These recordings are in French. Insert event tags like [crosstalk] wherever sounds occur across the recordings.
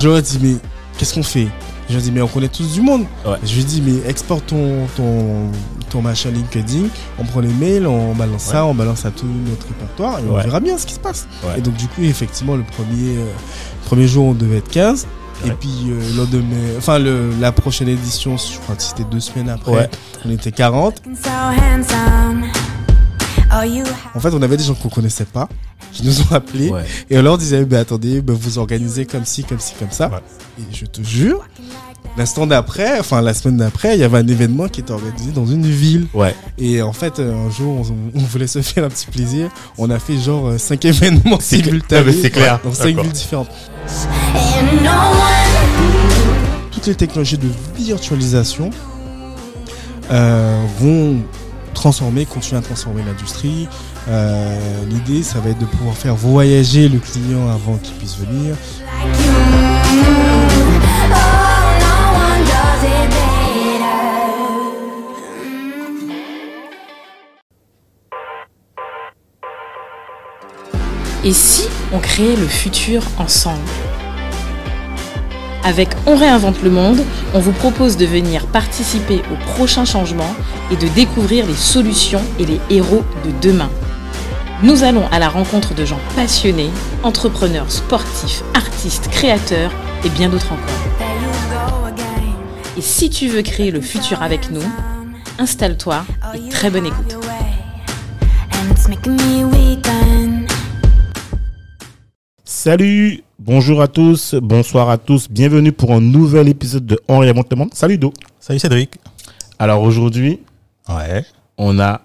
Je leur ai dit, mais qu'est-ce qu'on fait? Je leur ai dit, mais on connaît tous du monde. Ouais. Je lui ai dit, mais exporte ton, ton, ton machin LinkedIn, on prend les mails, on balance ça, on balance à tout notre répertoire et on verra bien ce qui se passe. Ouais. Et donc, du coup, effectivement, le premier, euh, premier jour, on devait être 15. Et puis, euh, lendemain- enfin, le, la prochaine édition, je crois que c'était deux semaines après, Ouais. on était 40. En fait, on avait des gens qu'on connaissait pas, qui nous ont appelés. Ouais. Et on leur disait, bah, attendez, bah, vous organisez comme ci, comme ci, comme ça. Ouais. Et je te jure, l'instant d'après, enfin la semaine d'après, il y avait un événement qui était organisé dans une ville. Ouais. Et en fait, euh, un jour, on, on voulait se faire un petit plaisir. On a fait genre euh, cinq événements simultanés. Mais c'est clair. Dans cinq D'accord. villes différentes. Toutes les technologies de virtualisation euh, vont transformer, continuer à transformer l'industrie. Euh, L'idée, ça va être de pouvoir faire voyager le client avant qu'il puisse venir. Et si on créait le futur ensemble? Avec On réinvente le monde, on vous propose de venir participer aux prochains changements et de découvrir les solutions et les héros de demain. Nous allons à la rencontre de gens passionnés, entrepreneurs, sportifs, artistes, créateurs et bien d'autres encore. Et si tu veux créer le futur avec nous, installe-toi et très bonne écoute. Salut, bonjour à tous, bonsoir à tous, bienvenue pour un nouvel épisode de On réinvente le monde. Salut Do. Salut Cédric. Alors aujourd'hui, Ouais. on a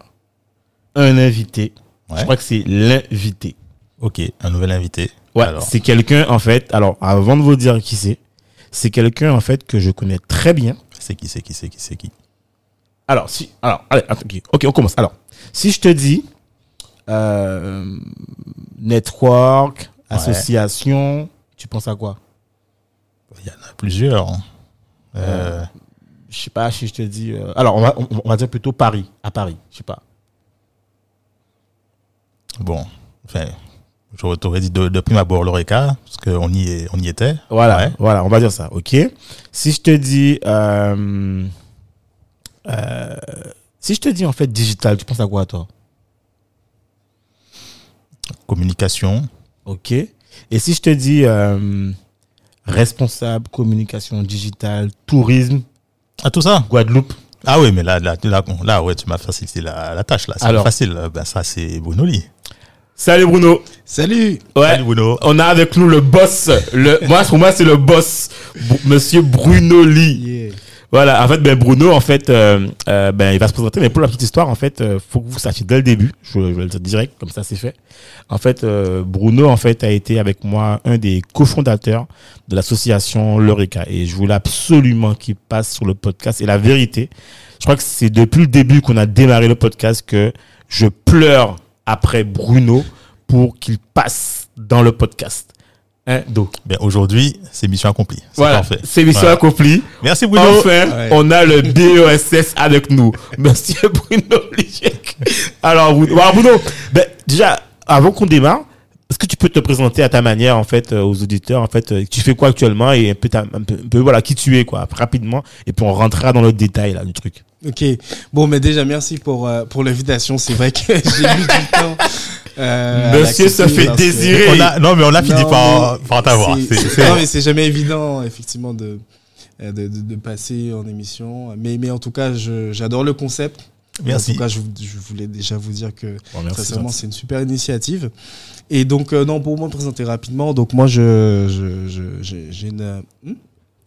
un invité. Ouais. Je crois que c'est l'invité. Ok, un nouvel invité. Ouais, c'est quelqu'un en fait. Alors avant de vous dire qui c'est, c'est quelqu'un en fait que je connais très bien. c'est qui, c'est qui, c'est qui, c'est qui? Alors si, alors allez, attends, ok, on commence. Alors si je te dis euh, network. Association, tu penses à quoi? Il y en a plusieurs. hein. Euh, Je sais pas si je te dis. euh, alors on va, on, on va dire plutôt Paris, à Paris. Je sais pas. bon, enfin, je t'aurais dit de, de prime abord l'Oreca, parce qu'on y, est- on y était. Voilà, Ouais. voilà, on va dire ça, ok. Si je te dis, euh, euh, si je te dis en fait digital, tu penses à quoi toi? Communication. Ok. Et si je te dis euh, responsable communication digitale, tourisme, Ah, tout ça? Guadeloupe. Ah oui, mais là, là, là, là, ouais, tu m'as facilité la, la tâche, là. C'est facile. Ben, ça, c'est Bruno Lee. Salut Bruno. Salut Ouais. Salut Bruno. On a avec nous le boss. Le, moi, pour moi, c'est le boss, Monsieur Bruno Lee. Yeah. Voilà, en fait, ben Bruno, en fait, euh, euh, ben il va se présenter, mais pour la petite histoire, en fait, euh, faut que vous sachiez dès le début. Je, vais le dire direct, comme ça, c'est fait. En fait, euh, Bruno, en fait, a été avec moi un des cofondateurs de l'association L'Eureka, et je voulais absolument qu'il passe sur le podcast. Et la vérité, je crois que c'est depuis le début qu'on a démarré le podcast que je pleure après Bruno pour qu'il passe dans le podcast. Hein, donc, Ben, aujourd'hui, c'est mission accomplie. C'est voilà, parfait. c'est mission Voilà. accomplie. Merci Bruno. Enfin, Ouais. on a le BESS avec nous. [laughs] Monsieur Bruno Lichek. Alors, Bruno, alors, Bruno, ben, déjà, avant qu'on démarre, est-ce que tu peux te présenter à ta manière, en fait, euh, aux auditeurs, en fait, euh, tu fais quoi actuellement et un peu, ta- un peu, un peu, voilà, qui tu es, quoi, rapidement, et puis on rentrera dans le détail, là, du truc. Ok. Bon, mais déjà, merci pour, euh, pour l'invitation. C'est vrai que [laughs] j'ai mis du temps. Euh, Monsieur se fait désirer. On a, non, mais on a fini Non, par, par t'avoir. Non, mais c'est jamais évident, effectivement, de, euh, de, de, de passer en émission. Mais, mais en tout cas, je- j'adore le concept. Merci. En tout cas, je, je voulais déjà vous dire que Bon, sincèrement, c'est une super initiative. Et donc, euh, non, pour me présenter rapidement, donc moi, je, je, je- j'ai j'ai une. euh, hmm?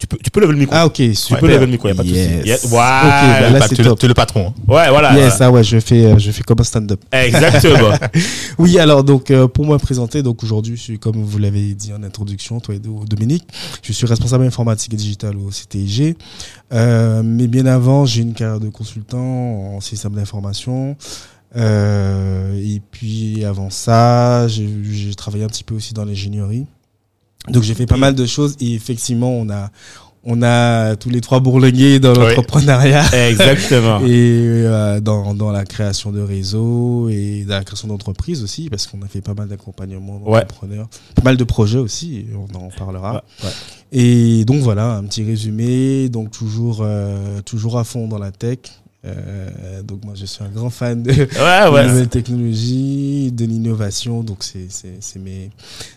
Tu peux, tu peux lever le micro. ah, ok, tu super. peux lever le micro, y a pas de souci. Yes. Yes. Ok, Voilà. bah là, Bah, c'est tu, le- top. tu es le patron. ouais, voilà. Yes, ah ouais, je fais, euh, je fais comme un stand-up. Exactement. [laughs] Oui, alors donc euh, pour me présenter, donc aujourd'hui, je suis comme vous l'avez dit en introduction, toi et Do- Dominique, je suis responsable informatique et digital au CTIG. Euh, mais bien avant, j'ai une carrière de consultant en système d'information. Euh, et puis avant ça, j'ai j'ai travaillé un petit peu aussi dans l'ingénierie. Donc j'ai fait pas mal de choses et effectivement, on a On a tous les trois bourlingués dans l'entrepreneuriat. Exactement. [laughs] Et euh, dans, dans la création de réseaux et dans la création d'entreprises aussi, parce qu'on a fait pas mal d'accompagnement Ouais. d'entrepreneurs, pas mal de projets aussi, on en parlera. Ouais, ouais. Et donc voilà, un petit résumé, donc toujours, euh, toujours à fond dans la tech. Euh, donc moi je suis un grand fan de, Ouais, Ah ouais. nouvelles technologies, de l'innovation, donc c'est mes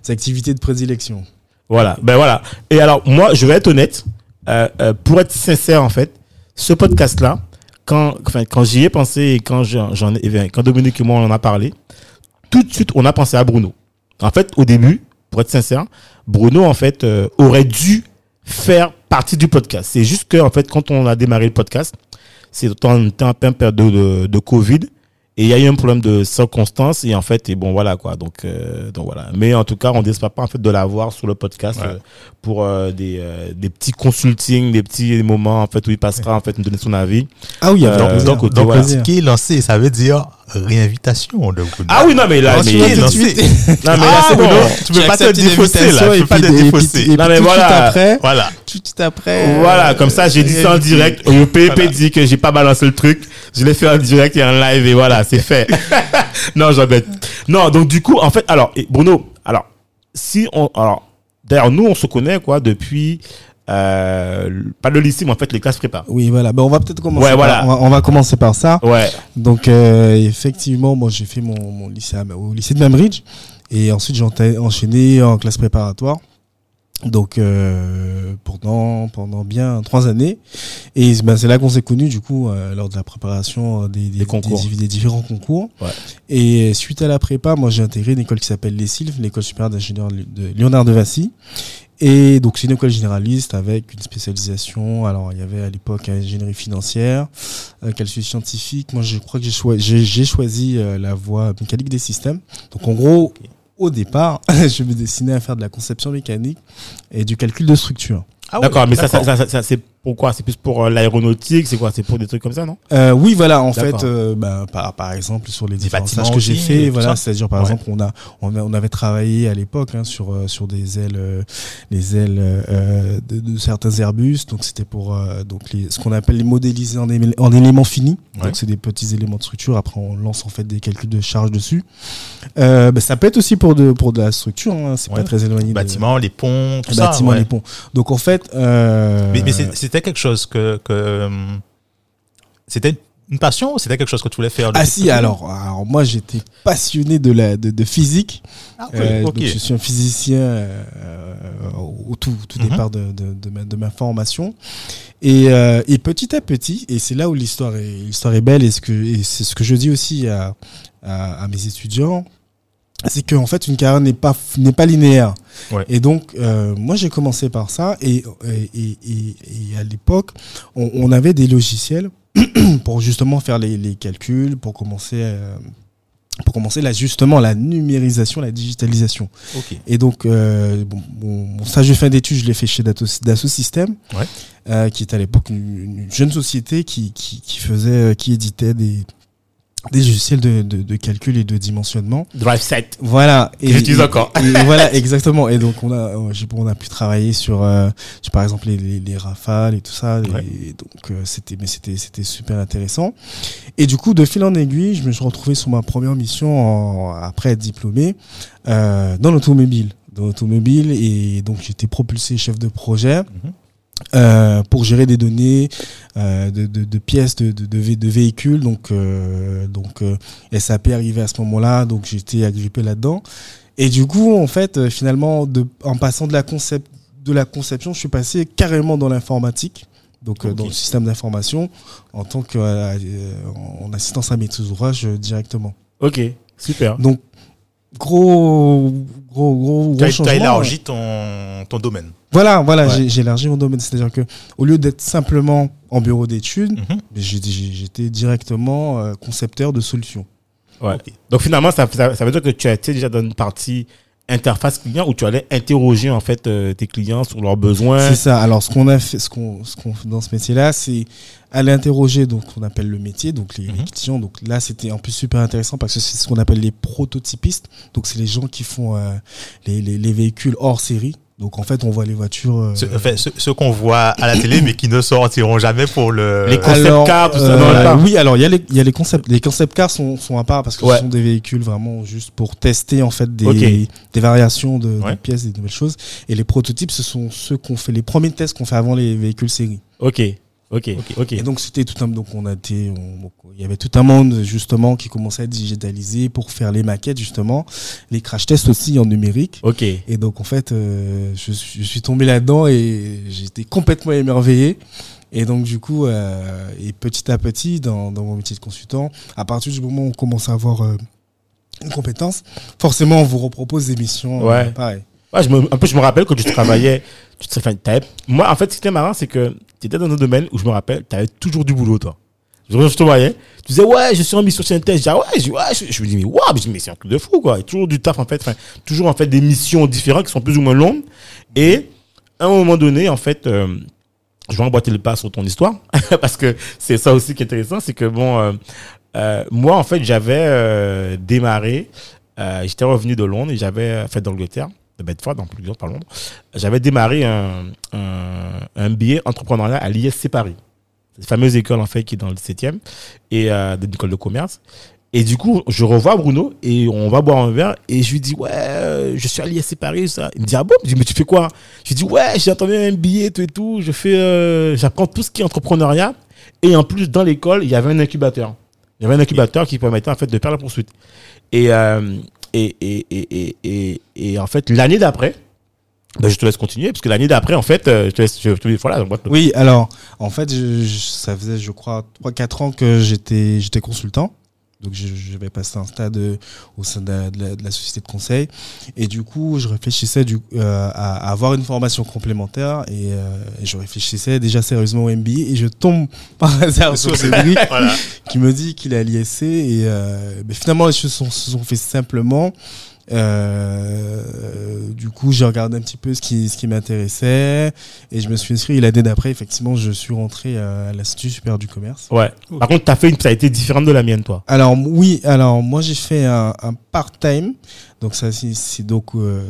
activités de prédilection. Voilà, ben voilà. Et alors, moi, je vais être honnête, euh, euh, pour être sincère, en fait, ce podcast-là, quand, enfin, quand j'y ai pensé et quand j'en ai, eh quand Dominique et moi on en a parlé, tout de suite, on a pensé à Bruno. En fait, au début, pour être sincère, Bruno, en fait, aurait dû faire partie du podcast. C'est juste que, en fait, quand on a démarré le podcast, c'est en temps période de, de, Covid. Et il y a eu un problème de circonstances et en fait et bon voilà quoi donc euh, donc voilà mais en tout cas on n'espère pas en fait de l'avoir sur le podcast Ouais. euh, pour euh, des euh, des petits consulting des petits moments en fait où il passera en fait nous donner son avis Ah oui, Euh, donc, donc, Donc, ce qui est lancé, ça veut dire réinvitation de Bruno. ah oui non mais là mais, tu non mais là Ah, c'est bon Bruno, tu peux pas te défausser là, tu peux pas te défausser. Non, mais tout de voilà. suite après, Voilà. tout de suite après. voilà euh, comme ça j'ai dit ça en direct au PEP Voilà. dit que j'ai pas balancé le truc je l'ai fait en direct et en live et voilà c'est fait [laughs] non j'embête non donc du coup en fait alors et Bruno alors si on alors d'ailleurs nous on se connaît quoi depuis euh, pas le lycée mais en fait les classes prépa Oui, voilà. Ben, on va peut-être commencer. Ouais, par- voilà. on, va, on va commencer par ça. ouais Donc, euh, effectivement, moi, j'ai fait mon, mon lycée à- au lycée de Membridge. Et ensuite, j'ai enchaîné en classe préparatoire. Donc, euh, pendant, pendant bien trois années. Et ben, c'est là qu'on s'est connus, du coup, euh, lors de la préparation des, des, Des concours. des- des différents concours. Ouais. Et suite à la prépa, moi, j'ai intégré une école qui s'appelle les Sylves, l'école supérieure d'ingénieurs de Léonard de Vassy. Et donc, c'est une école généraliste avec une spécialisation. Alors, il y avait à l'époque ingénierie financière, euh, calcul scientifique. Moi, je crois que j'ai choi- j'ai j'ai choisi euh, la voie mécanique des systèmes. Donc, en gros, au départ, [laughs] je me destinais à faire de la conception mécanique et du calcul de structure. Ah oui, d'accord mais ça, ça, ça, ça, c'est pourquoi c'est plus pour euh, l'aéronautique? C'est quoi? C'est pour des trucs comme ça non? Euh, oui, voilà, en D'accord. fait, euh, ben, par, par exemple, sur les différents stages que j'ai fait, voilà, c'est-à-dire, par Ouais. exemple, on a, on a, on avait travaillé à l'époque hein, sur, euh, sur des ailes, euh, les ailes euh, de, de certains Airbus, donc c'était pour euh, donc les, ce qu'on appelle les modéliser en, en éléments finis, Ouais. donc c'est des petits éléments de structure, après on lance en fait des calculs de charge dessus. Euh, ben, ça peut être aussi pour de, pour de la structure, hein, c'est Ouais. pas très éloigné. de- Bâtiments, les ponts, tout les ça. bâtiments, ouais. les ponts. Donc en fait, euh, Mais, c'était quelque chose que. que hum, c'était une passion ou c'était quelque chose que tu voulais faire Ah si, alors, alors moi j'étais passionné de, la, de, de physique. Ah oui, Euh, donc je suis un physicien euh, au tout, tout Mhm. départ de, de, de, ma, de ma formation. Et, euh, et petit à petit, et c'est là où l'histoire est, l'histoire est belle, et, ce que, c'est ce que je dis aussi à, à, à mes étudiants, c'est qu'en fait une carrière n'est pas, n'est pas linéaire. Ouais. Et donc, euh, moi j'ai commencé par ça, et, et, et, et- à l'époque, on, on avait des logiciels [coughs] pour justement faire les, les calculs, pour commencer... euh, pour commencer là justement la numérisation, la digitalisation. Ok. Et donc, euh, bon, mon, stage de fin d'études, je l'ai fait chez Dassault Systèmes, Ouais. euh, qui était à l'époque une, une jeune société qui, qui, qui faisait, euh, qui éditait des, des logiciels de, de, de calcul et de dimensionnement. drive set Voilà. Et, j'utilise encore. et [laughs] voilà, exactement. Et donc, on a, on a pu travailler sur, euh, sur, par exemple, les, les, les rafales et tout ça. Ouais. Et donc, euh, c'était, mais c'était, c'était super intéressant. Et du coup, de fil en aiguille, je me suis retrouvé sur ma première mission en- après être diplômé, euh, dans l'automobile. Dans l'automobile. Et donc, j'étais propulsé chef de projet. Mhm. Euh, pour gérer des données euh, de, de, de pièces de, de, de, vé- de véhicules. Donc euh, donc euh, SAP arrivait à ce moment-là. Donc j'étais agrippé là-dedans. Et du coup en fait finalement en passant de la concept de la conception je suis passé carrément dans l'informatique. Donc dans le système d'information en tant que en assistance à maîtrise d'ouvrage directement. Ok super. Donc gros gros gros, Tu as, gros tu as changement élargi ton, ton domaine. voilà, voilà, Ouais. j'ai- élargi mon domaine. C'est-à-dire que au lieu d'être simplement en bureau d'études, Mhm. j'étais directement euh, concepteur de solutions. Ouais. Donc finalement, ça, ça, ça veut dire que tu as été déjà dans une partie interface client où tu allais interroger en fait euh, tes clients sur leurs besoins. C'est ça. Alors, ce qu'on a fait, ce qu'on, ce qu'on fait dans ce métier-là, c'est aller interroger donc ce qu'on appelle le métier, donc les, les Mhm. clients. Donc là, c'était en plus super intéressant parce que c'est ce qu'on appelle les prototypistes. Donc c'est les gens qui font euh, les, les, les véhicules hors série. Donc en fait, on voit les voitures. euh, Ce, enfin, ce, ce qu'on voit à la télé, mais qui ne sortiront jamais pour le. Les concept alors, cars, tout ça, euh, non, là. oui, alors il y a les, il y a les concepts. Les concept cars sont, sont à part parce que Ouais. ce sont des véhicules vraiment juste pour tester en fait des, des variations de, de pièces, des nouvelles choses. Et les prototypes, ce sont ceux qu'on fait, les premiers tests qu'on fait avant les véhicules série. Ok, ok, ok. Et donc c'était tout un donc on a été on- il y avait tout un monde justement qui commençait à être digitalisé pour faire les maquettes justement, les crash tests aussi en numérique. Ok. Et donc en fait, euh, je, suis- je suis tombé là-dedans et j'étais complètement émerveillé. Et donc du coup, euh, et petit à petit, dans, dans mon métier de consultant, à partir du moment où on commence à avoir euh, une compétence, forcément on vous repropose des missions. Ouais. pareil. Je me, je me rappelle quand tu travaillais. [coughs] Tu te, moi, en fait, ce qui était marrant, c'est que tu étais dans un domaine où je me rappelle, tu avais toujours du boulot, toi. Je, te voyais, tu disais, ouais, je suis en mission chez. Je ouais, ouais, je, me dis, mais waouh, mais c'est un truc de fou, quoi. Toujours du taf, en fait. Toujours, en fait, des missions différentes qui sont plus ou moins longues. Et, à un moment donné, en fait, euh, je vais emboîter le pas sur ton histoire. [laughs] parce que c'est ça aussi qui est intéressant, c'est que, bon, euh, euh, moi, en fait, j'avais démarré, j'étais revenu de Londres et j'avais fait d'Angleterre, de Bedford, en plus de par Londres. J'avais démarré un, un, billet entrepreneurial à l'ISC Paris. Cette fameuse école, en fait, qui est dans le 17e, et euh, d'une école de commerce. Et du coup, je revois Bruno et on va boire un verre et je lui dis, ouais, euh, je suis à l'ISC Paris, ça. Il me dit, ah bon? Je dis, mais tu fais quoi? Je lui dis, ouais, j'ai entendu un billet, tout et tout. Je fais, euh, j'apprends tout ce qui est entrepreneuriat. Et en plus, dans l'école, il y avait un incubateur. Il y avait un incubateur qui permettait, en fait, de faire la poursuite. Et, euh, et, et, et, et, en fait, l'année d'après, ben, je te laisse continuer, parce que l'année d'après, en fait, euh, je te laisse, je dis, voilà, Oui, alors en fait, je- je- ça faisait je crois 3-4 ans que j'étais consultant. Donc je, je vais passer un stade euh, au sein de la, de la- de la société de conseil. Et du coup, je réfléchissais du, euh, à, à avoir une formation complémentaire et, euh, et je réfléchissais déjà sérieusement au MBA et je tombe [laughs] par hasard sur Cédric [laughs] Voilà. qui me dit qu'il est à l'ISC et finalement les choses se sont fait simplement. Euh, du coup, j'ai regardé un petit peu ce qui, ce qui m'intéressait et je me suis inscrit. Et l'année d'après, effectivement, je suis rentré à l'Institut supérieur du commerce. Ouais. Par contre, t'as fait une, ça a été différente de la mienne, toi. Alors oui, alors moi j'ai fait un, un part-time, donc ça c'est donc euh,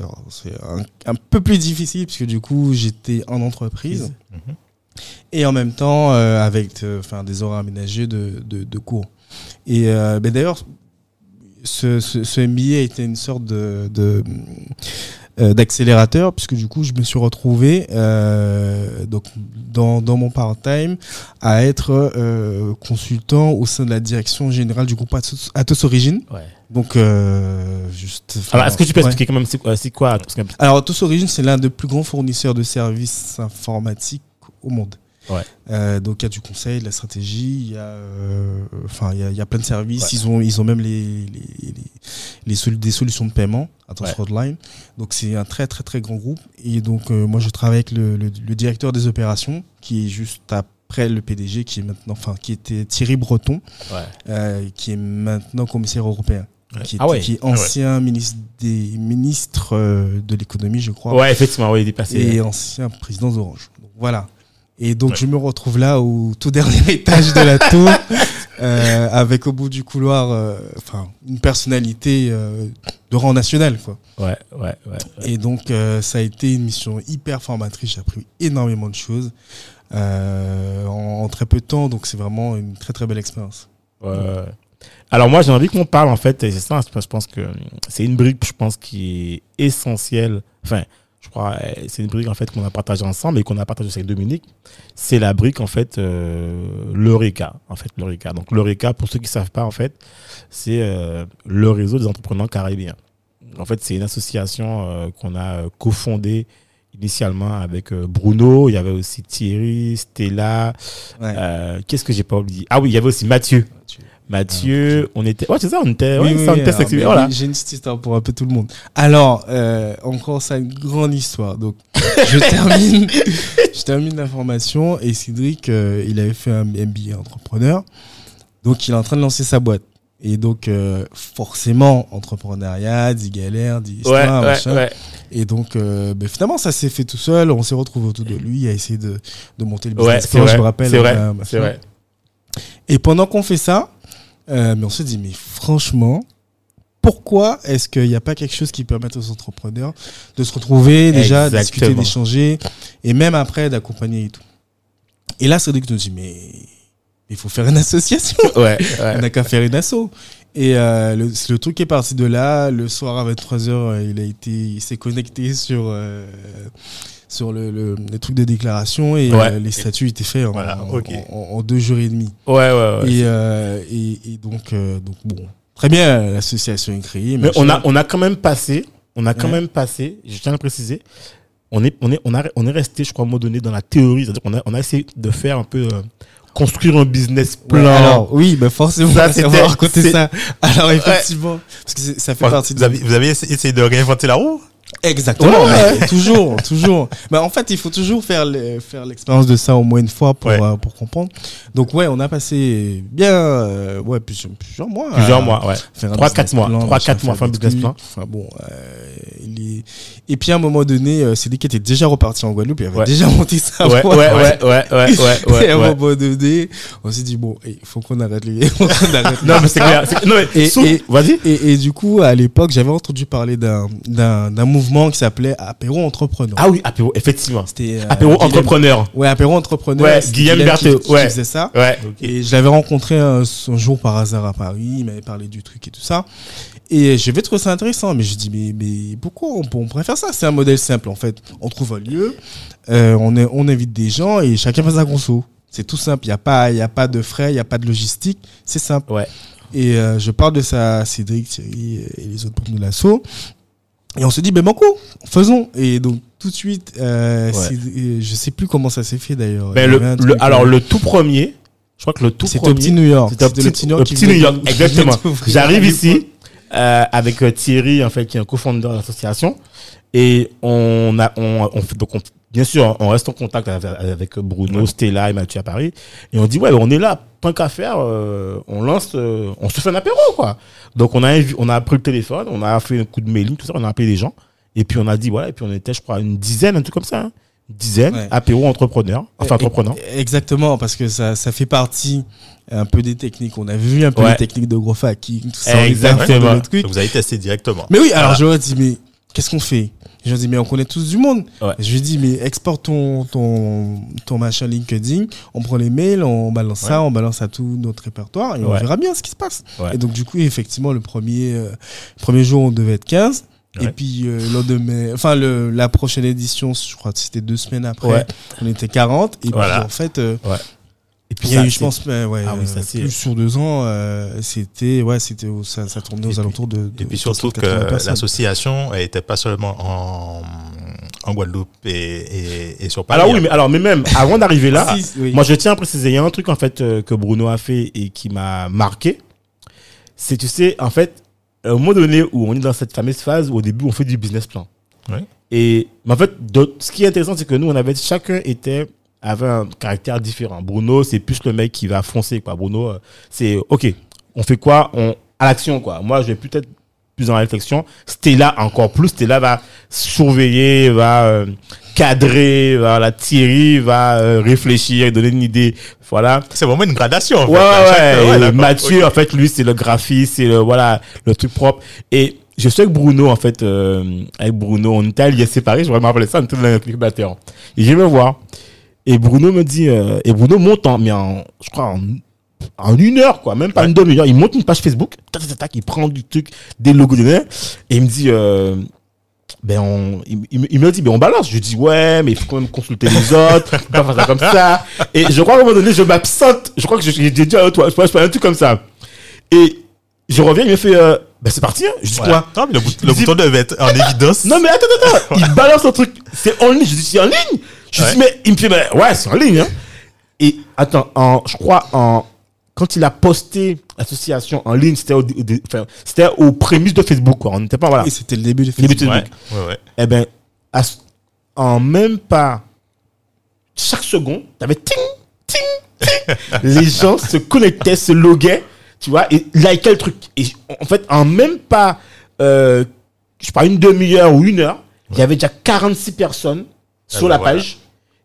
un, un peu plus difficile puisque du coup j'étais en entreprise Mhm. et en même temps euh, avec euh, enfin des horaires aménagés de, de, de cours. Et euh, ben, d'ailleurs ce, ce, ce MBA était une sorte de, de euh, d'accélérateur puisque du coup je me suis retrouvé euh, donc dans, dans mon part-time à être euh, consultant au sein de la direction générale du groupe Atos, Atos Origine Ouais. donc euh, juste Alors, est-ce que tu peux ouais. expliquer quand même c'est quoi, que- alors Atos Origine c'est l'un des plus grands fournisseurs de services informatiques au monde Ouais. Euh, donc il y a du conseil, de la stratégie, il y a, euh, enfin il y a, il y a plein de services. Ouais. Ils ont, ils ont même les, les, les, les solu- des solutions de paiement, Ouais. Hotline. Donc c'est un très très très grand groupe. Et donc euh, moi je travaille avec le, le, le directeur des opérations, qui est juste après le PDG, qui est maintenant, enfin qui était Thierry Breton, qui est maintenant commissaire européen. Qui est, Ah ouais. qui est Ah ouais. ancien ministre des ministres de l'économie, je crois Ouais, effectivement, oui, il est passé. et ancien président d'Orange. Voilà. Et donc Ouais. je me retrouve là au tout dernier [laughs] étage de la tour, [laughs] euh, avec au bout du couloir, euh, enfin une personnalité euh, de rang national, quoi. Ouais, ouais, ouais. Et donc ça a été une mission hyper formatrice. J'ai appris énormément de choses en, en très peu de temps. Donc c'est vraiment une très très belle expérience. Ouais, ouais. Alors moi j'ai envie qu'on parle en fait, et c'est ça, je pense que c'est une brique, je pense, qui est essentielle. Enfin, je crois, euh, c'est une brique en fait qu'on a partagée ensemble et qu'on a partagée avec Dominique. C'est la brique en fait, euh, l'Eureka. En fait, l'Eureka. Donc l'Eureka, pour ceux qui savent pas en fait, c'est euh, le réseau des entrepreneurs caribéens. En fait, c'est une association euh, qu'on a euh, cofondée initialement avec euh, Bruno. Il y avait aussi Thierry, Stella. Ouais. euh, Qu'est-ce que j'ai pas oublié? Ah oui, il y avait aussi Mathieu. Mathieu, on était. Ouais, c'est ça, on était. Oui, ouais, oui, ça, on était alors, sexy. mais Voilà. oui, J'ai une petite histoire pour un peu tout le monde. Alors, euh, encore ça, une grande histoire. Donc, je [laughs] termine, je termine l'information et Cédric, euh, il avait fait un MBA entrepreneur. Donc, il est en train de lancer sa boîte. Et donc, euh, forcément, entrepreneuriat, dit galère, dit Ouais, histoire, ouais, machin. ouais. Et donc, euh, ben, finalement, ça s'est fait tout seul. On s'est retrouvé autour de lui à essayer de, de monter le business plan, vrai. je me rappelle. C'est vrai. euh, machin. C'est vrai. Et pendant qu'on fait ça, euh, mais on se dit, mais franchement, pourquoi est-ce qu'il n'y a pas quelque chose qui permette aux entrepreneurs de se retrouver déjà, de discuter, d'échanger, et même après d'accompagner et tout? Et là, Cédric nous dit, mais il faut faire une association. [laughs] Ouais, On ouais. n'a qu'à faire une asso. Et euh, le, le truc est parti de là. Le soir à 23h, il a été, il s'est connecté sur euh, sur le, le, le truc de déclaration et Ouais. euh, les statuts étaient faits en, Voilà, en- ok. en- en deux jours et demi. Ouais, ouais, ouais. Et, euh, et, et donc euh, donc bon, très bien, l'association est créée. Mais on a, on a quand même passé, on a quand Ouais. même passé, je tiens à le préciser, on est, on est, on a, on est resté, je crois, à un moment donné, dans la théorie. C'est-à-dire qu'on a, on a essayé de faire un peu, construire un business Ouais, plan. alors oui, bah forcément, Ça, c'était- raconter ça. Alors effectivement, parce que ça fait Enfin, partie vous, de avez, vous avez essayé de réinventer la roue? Exactement, Ouais. toujours, toujours. Mais en fait, il faut toujours faire le- faire l'expérience de ça au moins une fois pour Ouais. euh, pour comprendre. Donc ouais, on a passé bien euh, ouais plusieurs, plusieurs mois. Plusieurs mois, ouais. Trois, quatre mois. Trois, quatre mois, des business plan. Enfin bon, euh, et puis à un moment donné, c'est lui qui était déjà reparti en Guadeloupe, il avait déjà monté ça. Ouais, ouais, ouais, ouais, ouais, [laughs] et à un moment donné, on s'est dit bon, il faut qu'on arrête les, [laughs] faut qu'on arrête les- [laughs] Non, mais c'est clair. Non, mais, Et- et- vas-y. Et, et du coup, à l'époque, j'avais entendu parler d'un d'un d'un mouvement qui s'appelait Apéro Entrepreneur. Ah oui, apéro, effectivement. C'était euh, Apéro Guillaume- entrepreneur. Ouais, apéro entrepreneur. Ouais, Guillaume qui- Berthaud, qui, ouais. faisait ça. Ouais. Et je l'avais rencontré un, un jour par hasard à Paris. Il m'avait parlé du truc et tout ça. Et j'avais trouvé ça intéressant. Mais je dis, mais, mais pourquoi on, on pourrait faire ça? C'est un modèle simple en fait. On trouve un lieu, euh, on, est- on invite des gens et chacun fait sa conso. C'est tout simple. Il n'y a, pas- il y a pas de frais, il n'y a pas de logistique. C'est simple. Ouais. Et euh, je parle de ça à Cédric, Thierry et les autres membres de l'assaut. Et on se dit, ben banco, faisons. Et donc tout de suite, euh, Ouais. euh, je sais plus comment ça s'est fait d'ailleurs. Ben, le, le- alors, euh, le tout premier, je crois que le tout c'était premier. au petit New York. C'était C'était petit, le au qui petit New York, exactement. [laughs] J'arrive ici euh, avec euh, Thierry, en fait, qui est un co-founder de l'association, et on a, on, on fait, donc on- bien sûr, on reste en contact avec, Bruno, Stella et Mathieu à Paris, et on dit ouais, on est là, tant qu'à faire, euh, on lance, euh, on se fait un apéro quoi. Donc on a, on a pris le téléphone, on a fait un coup de mailing, tout ça, on a appelé les gens, et puis on a dit voilà, et puis on était, je crois, une dizaine, un truc comme ça. hein. Une dizaine, Ouais. apéro entrepreneur, enfin entrepreneur. Exactement, parce que ça, ça fait partie un peu des techniques. On a vu un peu Ouais. les techniques de gros hacking, tout ça. Exactement. Vous avez testé directement. Mais oui, alors Voilà. je leur ai dit, mais qu'est-ce qu'on fait? Je leur ai dit, mais on connaît tous du monde. Ouais. Je lui ai dit, mais exporte ton, ton, ton machin LinkedIn, on prend les mails, on balance ça, on balance à tout notre répertoire et on Ouais. verra bien ce qui se passe. Ouais. Et donc, du coup, effectivement, le premier, euh, premier jour, on devait être 15. Et Ouais. puis, euh, le lendemain, enfin, le, la prochaine édition, je crois que c'était deux semaines après, Ouais. on était 40. Et Voilà. puis, en fait, euh, Et puis il y a ça, eu, je pense, mais ouais, Ah oui, ça, euh, c'est- plus sur deux ans, euh, c'était, ouais, c'était, ça, ça tournait aux Et puis- alentours de, de Et puis surtout que 80 personnes. l'association elle était pas seulement en, en Guadeloupe et, et, et sur Paris. Alors oui, mais alors mais même avant d'arriver là, Si, oui. moi je tiens à préciser, il y a un truc en fait euh, que Bruno a fait et qui m'a marqué. C'est tu sais en fait au moment donné où on est dans cette fameuse phase où au début on fait du business plan. Oui. Et mais en fait de- ce qui est intéressant c'est que nous on avait chacun était avait un caractère différent. Bruno c'est plus le mec qui va foncer quoi. Bruno euh, c'est OK, on fait quoi? On à l'action quoi. Moi je vais peut-être plus dans la réflexion. Stella encore plus. Stella va surveiller, va euh, cadrer, va la Thierry va euh, réfléchir, donner une idée. Voilà. c'est vraiment une gradation. en fait. Ouais, À chaque- ouais. Mathieu, en fait, lui, c'est le graphiste, c'est le, voilà, le truc propre. Et je sais que Bruno, en fait, euh, avec Bruno, on était alliés séparés, je me rappelle ça, on était dans l'incubateur. Et je vais me voir. Et Bruno me dit, euh, et Bruno monte en, mais en, je crois, en, en une heure, quoi, même pas Ouais. une demi-heure. Il monte une page Facebook, tac, tac, tac, il prend du truc, des logos, des- et il me dit, euh, ben on, il, il me- il me dit, ben on balance. Je dis, ouais, mais il faut quand même consulter les [laughs] autres, pas faire ça comme ça. Et je crois qu'à un moment donné, je m'absente. Je crois que je- j'ai dit à toi, je fais un truc comme ça. Et je reviens, il me fait, euh, ben c'est parti, hein. Je dis quoi? Non, mais le, bout- bouton devait être en [laughs] évidence. Non, mais attends, attends, attends. [laughs] Il balance un truc. C'est en ligne. Je dis, c'est en ligne. Je Ouais. dis, mais il me fait, ben, ouais, c'est en ligne, hein. Et attends, en, je crois, en, quand il a posté l'association en ligne, c'était au, c'était aux prémices de Facebook, quoi. On n'était pas, voilà. Et c'était le début de Début de Facebook. Facebook. Ouais, ouais, ouais. Eh ben, à en même pas chaque seconde, t'avais ting, ting, ting. [laughs] Les gens se connectaient, se loguaient, tu vois, et likaient le truc. Et en fait, en même pas, euh, je sais pas, une demi-heure ou une heure, il y avait déjà 46 personnes sur ben la voilà. page.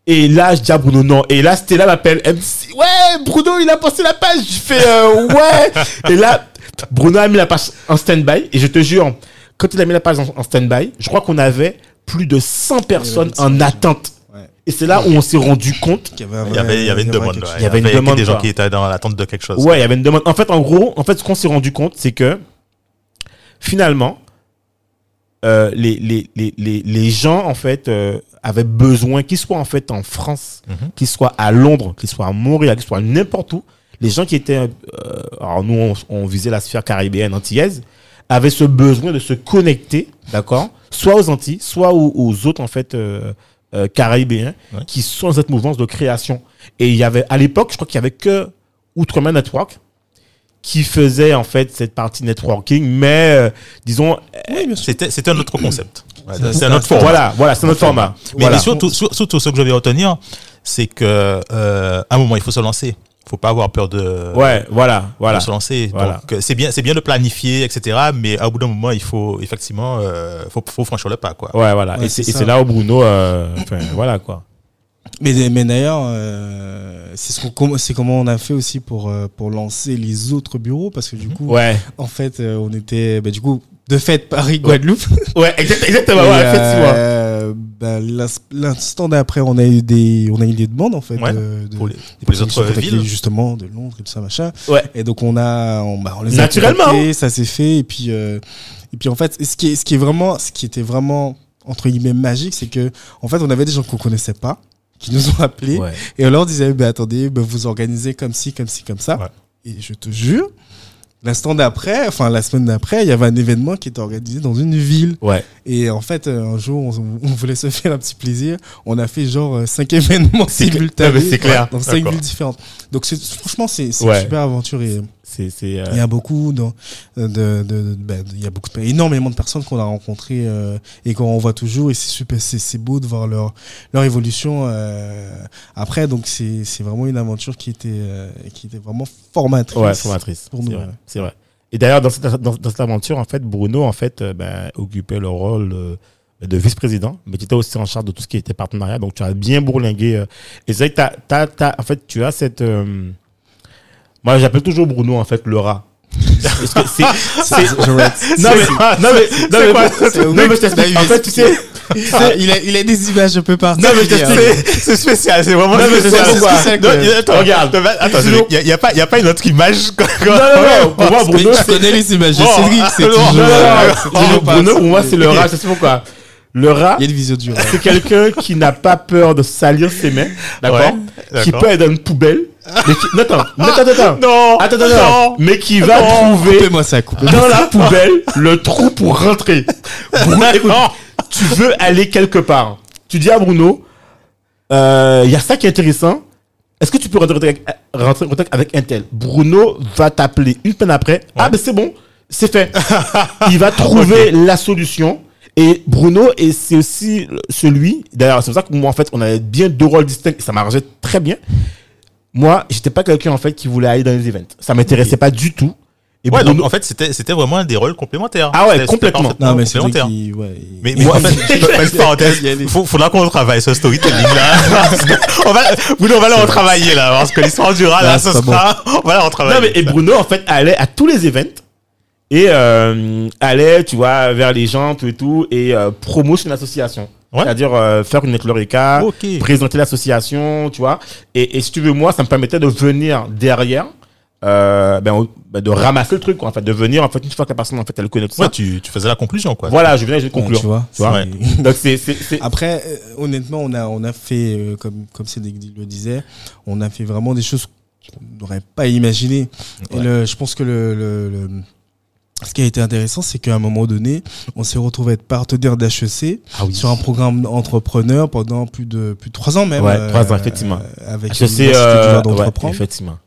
Et là, je dis à Bruno, non. Et là, Stella m'appelle. Elle me dit, ouais, Bruno, il a posté la page. Je fais, euh, ouais. Et là, Bruno a mis la page en stand-by et je te jure, quand il a mis la page en, en stand-by, je crois qu'on avait plus de 100 personnes en attente. Ouais. Et c'est là où on s'est rendu compte. qu'il y avait Il y avait, il y avait une demande. Il y avait une que demande, Des gens qui étaient dans l'attente de quelque chose. Ouais, il y avait une demande. En fait, en gros, en fait, ce qu'on s'est rendu compte, c'est que finalement, euh, les, les, les, les, les gens, en fait, euh, avaient besoin, qu'ils soient en fait en France, Mhm. qu'ils soient à Londres, qu'ils soient à Montréal, qu'ils soient n'importe où, les gens qui étaient, euh, alors nous, on, on visait la sphère caribéenne antillaise, avaient ce besoin de se connecter, d'accord, soit aux Antilles, soit aux, aux autres, en fait, euh, euh, caribéens, Ouais. qui sont dans cette mouvance de création. Et il y avait, à l'époque, je crois qu'il y avait que Outremer Network qui faisait, en fait, cette partie networking, mais, disons, Oui, c'était un autre concept. Ouais, C'est- un autre format. voilà, voilà, c'est notre format. Mais, Voilà. mais surtout, sur- surtout, ce que je vais retenir, c'est que euh, à un moment, il faut se lancer. Il faut pas avoir peur de, Ouais, voilà, de voilà. se lancer. Voilà. Donc, euh, c'est bien, c'est bien de planifier, etc. Mais au bout d'un moment, il faut effectivement, euh, faut, faut franchir le pas, quoi. Ouais, voilà. Ouais, et c'est là où Bruno, euh, enfin, voilà, quoi. Mais, mais d'ailleurs, euh, c'est ce qu'on com- c'est comment on a fait aussi pour pour lancer les autres bureaux parce que du coup, Ouais. en fait, on était bah, du coup de fait Paris Guadeloupe. Ouais, exact- exactement, ouais, euh, l'ins- l'instant d'après, on a eu des on a eu des demandes en fait Ouais, de, de- Pour les, des pour les autres villes. justement de Londres et tout ça machin. Ouais. Et donc on a on, bah, on les a Naturellement. contactés, ça s'est fait et puis euh, et puis en fait ce qui est ce qui est vraiment ce qui était vraiment entre guillemets magique, c'est que en fait on avait des gens qu'on connaissait pas qui nous ont appelés Ouais. et on leur disait, bah, attendez, bah, vous organisez comme ci, comme ci, comme ça. Ouais. Et je te jure, l'instant d'après, enfin la semaine d'après, il y avait un événement qui était organisé dans une ville. Ouais. Et en fait, euh, un jour, on, on voulait se faire un petit plaisir. On a fait genre euh, cinq [laughs] événements simultanés c'est clair. dans cinq villes différentes. Donc franchement, c'est c'est Ouais. une super aventure et C'est, c'est, euh, il y a beaucoup de, de, de, de- ben, il y a beaucoup énormément de personnes qu'on a rencontrées euh, et qu'on voit toujours et c'est super c'est c'est beau de voir leur leur évolution euh, après donc c'est c'est vraiment une aventure qui était euh, qui était vraiment formatrice ouais, formatrice. pour nous, vrai. ouais. C'est vrai. Et d'ailleurs, dans cette, dans, dans cette aventure, en fait, Bruno, en fait, euh, ben, occupait le rôle euh, de vice-président, mais tu étais aussi en charge de tout ce qui était partenariat, donc tu as bien bourlingué. euh, et c'est vrai que t'as, t'as, t'as- en fait, tu as cette. Moi, j'appelle toujours Bruno, en fait, le rat. Parce que c'est, c'est- Je rate. non, mais, non, mais, non, mais, quoi non, mais je t'explique. En fait, tu sais, il a il a des images un peu partout Non, mais je t'explique. C'est spécial, c'est vraiment Non, mais c'est spécial. Non, il y a- attends, Regarde. Attends, il n'y a, pas- a pas une autre image. non, non, non, pour moi, Mais Bruno, tu connais les images Cédric c'est non, toujours Non, non, non, euh, c'est Bruno, toujours pas- Bruno, pour moi, c'est le rat. Je sais pourquoi. Le rat, il y a une vision du rat. c'est quelqu'un qui n'a pas peur de salir ses mains, d'accord? Qui peut être dans une poubelle. Mais qui... Non, attends, [laughs] non, attends, attends. Non, Attends, attends. Mais qui va trouver dans la poubelle le trou pour rentrer? Bruno, écoute, tu veux aller quelque part. Tu dis à Bruno, euh, il y a ça qui est intéressant. Est-ce que tu peux rentrer, avec- rentrer en contact avec un tel? Bruno va t'appeler une peine après. Ah, ben c'est bon, c'est fait. il va trouver [laughs] la solution. Et Bruno, et c'est aussi celui, d'ailleurs, c'est pour ça que moi, en fait, on avait bien deux rôles distincts et ça marchait très bien. Moi, j'étais pas quelqu'un, en fait, qui voulait aller dans les events. Ça m'intéressait pas du tout. Et Ouais, Bruno, donc en fait, c'était c'était vraiment des rôles complémentaires. Ah ouais, complètement. non mais c'est qu'il ouais, Mais, mais en fait, [laughs] petite parenthèse, il faut, faudra qu'on travaille ce storytelling là. [laughs] On va, Bruno, on va le retravailler là, parce que l'histoire du rat là, ce sera, on va la retravailler. Non, mais et Bruno, en fait, allait à tous les events et euh, allait, tu vois, vers les gens, tout et tout, et euh, promotion l'association. Ouais. C'est-à-dire euh, faire une éclorica, Ok. présenter l'association, tu vois. Et, et si tu veux, moi, ça me permettait de venir derrière, euh, ben, ben, de ramasser le truc, quoi, en fait, de venir, en fait, une fois que la personne, en fait, elle connaît tout ça. Ouais, tu, tu faisais la conclusion quoi. Voilà, je venais, je vais Ouais, conclure. tu vois, Tu vois [laughs] Donc, c'est, Après, euh, honnêtement, on a, on a fait, euh, comme, comme Cédric le disait, on a fait vraiment des choses qu'on n'aurait pas imaginées. Et le, je pense que le, le, le- ce qui a été intéressant, c'est qu'à un moment donné, on s'est retrouvé être partenaire d'HEC Ah oui. sur un programme entrepreneur pendant plus de, plus de trois ans même. Ouais, trois ans, effectivement. euh, avec du euh, Jardin ouais, d'entreprendre. effectivement.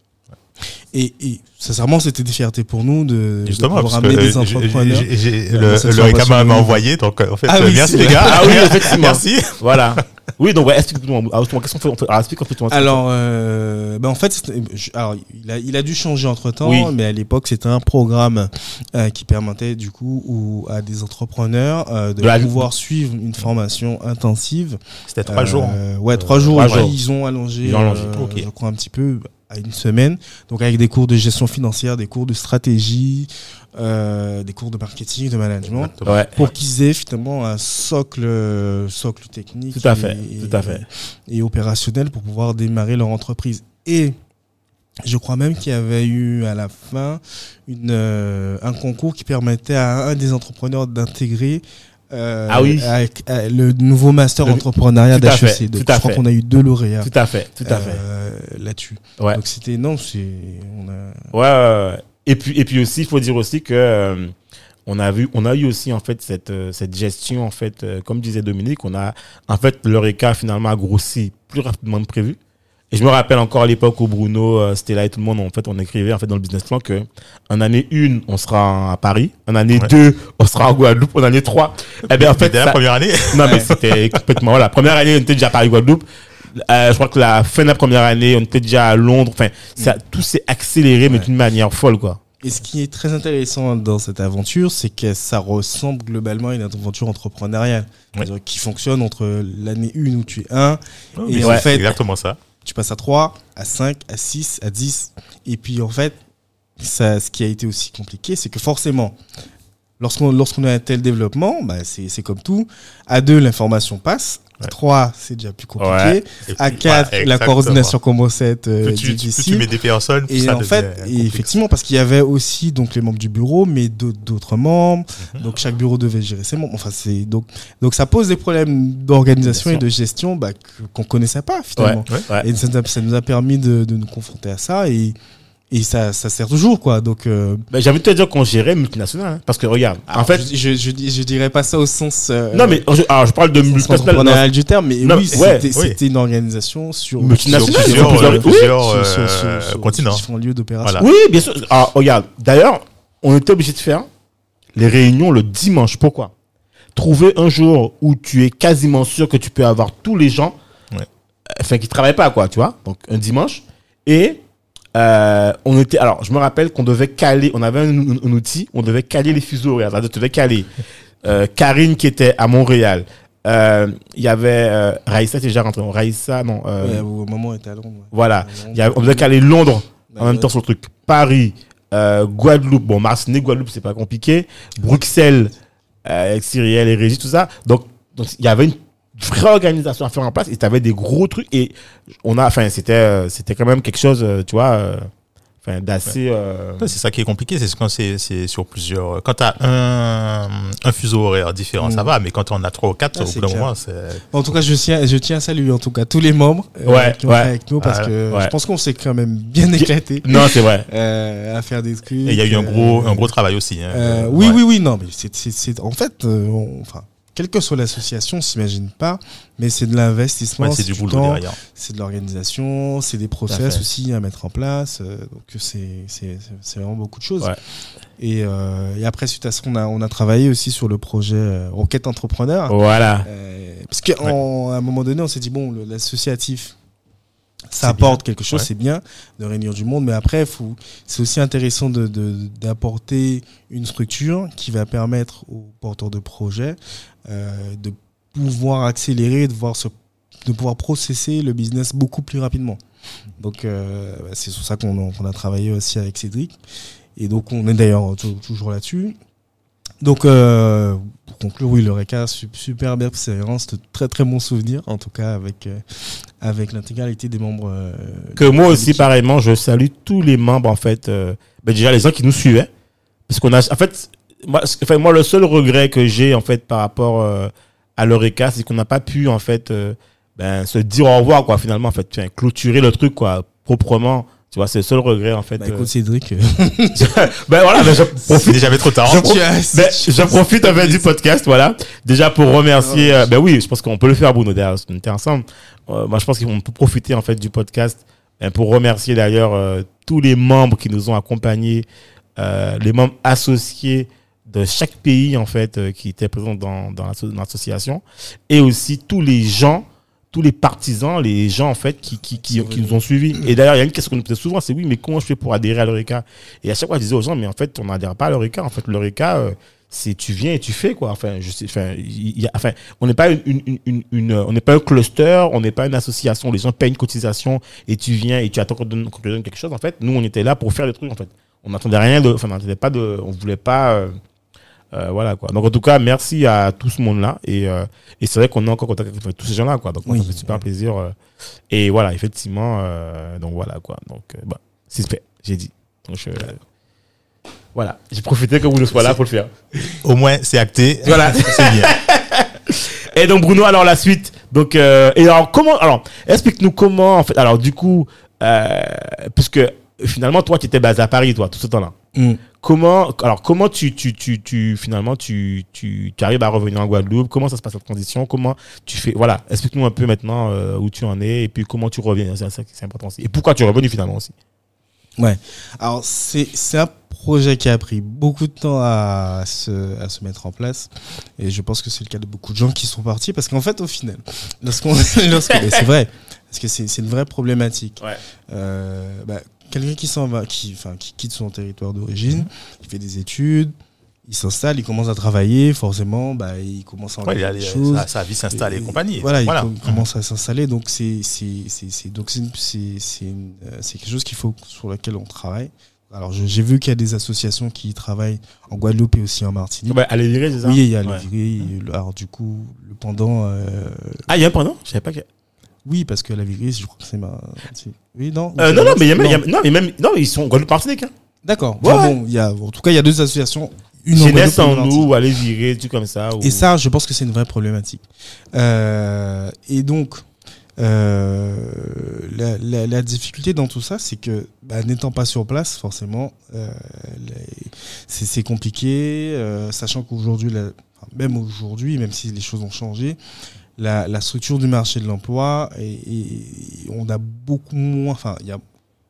et, et sincèrement, c'était des fiertés pour nous de, Justement, de parce pouvoir que amener des euh, entrepreneurs. le, m'a envoyé, donc euh, en fait, Ah euh, oui, merci les gars. Ah oui, effectivement. Merci. [laughs] Voilà. Oui, donc, ouais, explique-moi, ah, justement, qu'est-ce qu'on fait, on fait, alors, explique un peu ton- Alors, euh, ben en fait, c'était- je- alors, il, a, il a dû changer entre temps, Oui. mais à l'époque, c'était un programme euh, qui permettait du coup ou à des entrepreneurs euh, de De la- pouvoir suivre une formation intensive. C'était trois Euh, jours. Ouais, trois jours. trois. Ils ont allongé, Ils ont allongé, euh, ok. je crois un petit peu à une semaine. Donc avec des cours de gestion financière, des cours de stratégie, euh, des cours de marketing, de management, Ouais. pour qu'ils aient finalement un socle, euh, socle technique Tout à fait, et, tout à fait. et opérationnel pour pouvoir démarrer leur entreprise. Et je crois même qu'il y avait eu à la fin une, euh, un concours qui permettait à un des entrepreneurs d'intégrer euh, Ah oui. avec, euh, le nouveau master Le- entrepreneuriat d'HEC. je crois qu'on a eu deux lauréats Tout à fait, tout à fait. euh, là-dessus. Ouais. Donc c'était non, c'est Ouais, ouais, ouais. Et puis, et puis aussi, il faut dire aussi que euh, on a vu, on a eu aussi en fait cette euh, cette gestion en fait, euh, comme disait Dominique, on a en fait l'Eureka finalement a grossi plus rapidement que prévu. Et je me rappelle encore à l'époque où Bruno, euh, Stella et tout le monde, en fait, on écrivait en fait dans le business plan que en année 1, on sera à Paris, en année Ouais. 2, on sera en Guadeloupe, en année 3. Eh bien, en fait, la ça- première année. non, mais c'était [laughs] complètement. Voilà, première année, on était déjà à Paris-Guadeloupe. Euh, je crois que la fin de la première année, on était déjà à Londres. Enfin, ça, tout s'est accéléré, mais d'une manière folle, quoi. Et ce qui est très intéressant dans cette aventure, c'est que ça ressemble globalement à une aventure entrepreneuriale Ouais. Qui fonctionne entre l'année 1 où tu es 1, Et Et en en fait- exactement ça. tu passes à 3, à 5, à 6, à 10. Et puis en fait, ça, ce qui a été aussi compliqué, c'est que forcément, lorsqu'on lorsqu'on a un tel développement, bah, c'est c'est comme tout. À 2, l'information passe. À Ouais. 3, c'est déjà plus compliqué. Ouais. À puis, 4, voilà, la coordination commence à être euh, Plus tu, plus tu difficile. mets des personnes, plus Et ça en fait, et effectivement, parce qu'il y avait aussi donc les membres du bureau, mais d'autres membres. Mhm. Donc chaque bureau devait gérer ses membres. Enfin, c'est donc donc ça pose des problèmes d'organisation et de gestion bah, qu'on connaissait pas finalement. Ouais. Ouais. Et ça, nous a- ça nous a permis de, de nous confronter à ça et et ça, ça sert toujours quoi. Donc euh, Ben, j'ai envie de te dire qu'on gérait multinational. hein. parce que regarde, en alors, fait. je, je, je, dis- je dirais pas ça au sens euh, non, mais je, alors, je parle de multinational. du terme, mais Non, oui, ouais, c'était oui. une organisation sur Multinationale, sur- plusieurs, plusieurs- euh, oui, plusieurs, sur- sur- euh, continents. différents lieux d'opération. Voilà. Oui, bien sûr. Alors, regarde, d'ailleurs, on était obligé de faire les réunions le dimanche. Pourquoi? Trouver un jour où tu es quasiment sûr que tu peux avoir tous les gens, Ouais. enfin, qui travaillent pas, quoi, tu vois. Donc, un dimanche. Et euh, on était, alors, je me rappelle qu'on devait caler, on avait un, un- un outil, on devait caler les fuseaux horaires. Tu devais caler [laughs] euh, Karine qui était à Montréal. Euh, Il y avait Raïssa qui est déjà rentrée. Raïssa, non. Ouais, au moment où était à Londres. voilà. Y avait- on devait caler Londres en Bah, même temps sur le truc. Paris, Guadeloupe, bon, Martinique, Guadeloupe, c'est pas compliqué. Bruxelles, avec Cyrielle et Régis, tout ça. Donc, donc, il y avait une vraie organisation à faire en place et tu avais des gros trucs et on a, enfin, c'était, euh, c'était quand même quelque chose, euh, tu vois, euh, enfin, d'assez, euh, C'est ça qui est compliqué, c'est quand c'est c'est sur plusieurs. Quand t'as un, un fuseau horaire différent, ça Mm. va, mais quand on a trois ou quatre, Ah, au bout d'un moment, c'est. En tout cas, je tiens, je tiens à saluer en tout cas tous les membres euh, Ouais, qui ont ouais. fait avec nous parce Ah, que ouais. je pense qu'on s'est quand même bien éclaté non, c'est vrai. [laughs] euh, à faire des trucs. Et il y a eu un euh, gros, un gros travail aussi. hein. euh, oui, Ouais. oui, oui, non, mais c'est, en fait, euh, on- enfin, quelle que soit l'association, on s'imagine pas, mais c'est de l'investissement, Ouais, c'est du boulot temps, derrière. c'est de l'organisation, c'est des process aussi à mettre en place. euh, donc c'est, vraiment beaucoup de choses. Ouais. Et, euh, et après, suite à ça, on a, on a travaillé aussi sur le projet euh, Rocket Entrepreneur. Voilà. Parce qu'à un moment donné, on s'est dit, bon, l'associatif, ça apporte quelque chose, Ouais. c'est bien de réunir du monde, mais après, faut- c'est aussi intéressant de- de- d'apporter une structure qui va permettre aux porteurs de projets euh, de pouvoir accélérer, de, voir se, de pouvoir processer le business beaucoup plus rapidement. Donc, euh, bah, c'est sur ça qu'on a, qu'on a travaillé aussi avec Cédric. Et donc, on est d'ailleurs tou- toujours là-dessus. Donc, euh, pour conclure, oui, le RECA, su- super belle expérience, de très très bons souvenirs, en tout cas avec, euh, avec l'intégralité des membres. euh, Que moi aussi, pareillement, je salue tous les membres, en fait. euh, ben déjà, les gens qui nous suivaient. Parce qu'on a, en fait, moi, enfin, moi, le seul regret que j'ai, en fait, par rapport euh, à l'Eureka, c'est qu'on n'a pas pu, en fait, ben, se dire au revoir, quoi, finalement, en fait, Enfin, clôturer le truc, quoi, proprement. Tu vois, c'est le seul regret, en fait. Bah, euh. écoute, Cédric. euh, [laughs] ben voilà, ben, je profite. déjà trop tard. Je, pro- ben, je profite en fait du podcast, voilà. Déjà pour remercier. euh, ben oui, je pense qu'on peut le faire, Bruno. D'ailleurs, on était ensemble. Euh, moi, je pense qu'on peut profiter en fait du podcast ben, pour remercier d'ailleurs euh, tous les membres qui nous ont accompagnés, euh, les membres associés de chaque pays en fait euh, qui étaient présents dans, dans l'association, et aussi tous les gens, tous les partisans, les gens en fait qui, qui, qui, qui nous ont suivis. Et d'ailleurs, il y a une question qu'on nous posait souvent, c'est oui, mais comment je fais pour adhérer à l'Eureka? Et à chaque fois, je disais aux gens, mais en fait, on n'adhère pas à l'Eureka. En fait, l'Eureka, euh, c'est tu viens et tu fais quoi. Enfin, je sais, enfin, il y a, enfin, on n'est pas une, une, une, une- on n'est pas un cluster, on n'est pas une association. Les gens payent une cotisation et tu viens et tu attends qu'on te donne, qu'on te donne quelque chose. En fait, nous, on était là pour faire des trucs. En fait, on n'attendait rien de, enfin, on n'attendait pas de, on voulait pas. euh, euh, voilà quoi. Donc en tout cas, merci à tout ce monde-là et, euh, et c'est vrai qu'on est encore en contact avec tous ces gens-là quoi. Donc moi, Oui. ça fait super plaisir. euh, et voilà, effectivement, euh, donc voilà quoi. Donc euh, bah, c'est fait, j'ai dit. Donc je- voilà, j'ai profité que vous ne soyez là pour le faire. [laughs] Au moins, c'est acté. Voilà. [laughs] c'est bien. [laughs] Et donc Bruno, alors la suite. Donc euh, et alors comment alors explique-nous comment en fait. Alors du coup, euh, puisque finalement toi qui étais basé à Paris toi tout ce temps-là. Mm. Comment alors comment tu tu tu tu finalement tu tu, tu arrives à revenir en Guadeloupe? Comment ça se passe cette transition? Comment tu fais voilà explique-nous un peu maintenant euh, où tu en es et puis comment tu reviens c'est important aussi et pourquoi tu es revenu finalement aussi? Ouais. Alors, c'est c'est un projet qui a pris beaucoup de temps à se, à se mettre en place. Et je pense que c'est le cas de beaucoup de gens qui sont partis. Parce qu'en fait, au final, lorsqu'on. [laughs] c'est vrai. Parce que c'est c'est une vraie problématique. Ouais. Euh, bah, Quelqu'un qui s'en va, qui, enfin, qui quitte son territoire d'origine, qui fait des études, il s'installe, il commence à travailler, forcément, bah, il commence à Ouais, il a- il a- choses. sa, sa vie s'installe et, compagnie. Voilà, il voilà. com- commence à s'installer. Donc c'est quelque chose qu'il faut sur lequel on travaille. Alors j'ai vu qu'il y a des associations qui travaillent en Guadeloupe et aussi en Martinique. Bah, allez virer c'est ça oui, il y a le Ouais. viré. et le- Alors du coup, le pendant, euh, Ah il y a un pendant? Je savais pas que. Oui, parce que la virée, je crois que c'est ma. c'est- Oui, non. Euh, non non mais y a même il y a- non mais même non ils sont en Guadeloupe Martinique. Hein. D'accord. Ouais, Enfin, ouais. bon, il y a en tout cas il y a deux associations. Une en Jeunesse en Martinique. nous ou aller virer tout comme ça. ou- Et ça, je pense que c'est une vraie problématique. Euh, et donc, euh, la, la- la difficulté dans tout ça, c'est que bah, n'étant pas sur place, forcément, euh, c'est compliqué, euh, sachant qu'aujourd'hui, même aujourd'hui, même si les choses ont changé, la, la structure du marché de l'emploi, et, et- on a beaucoup moins, enfin, il y a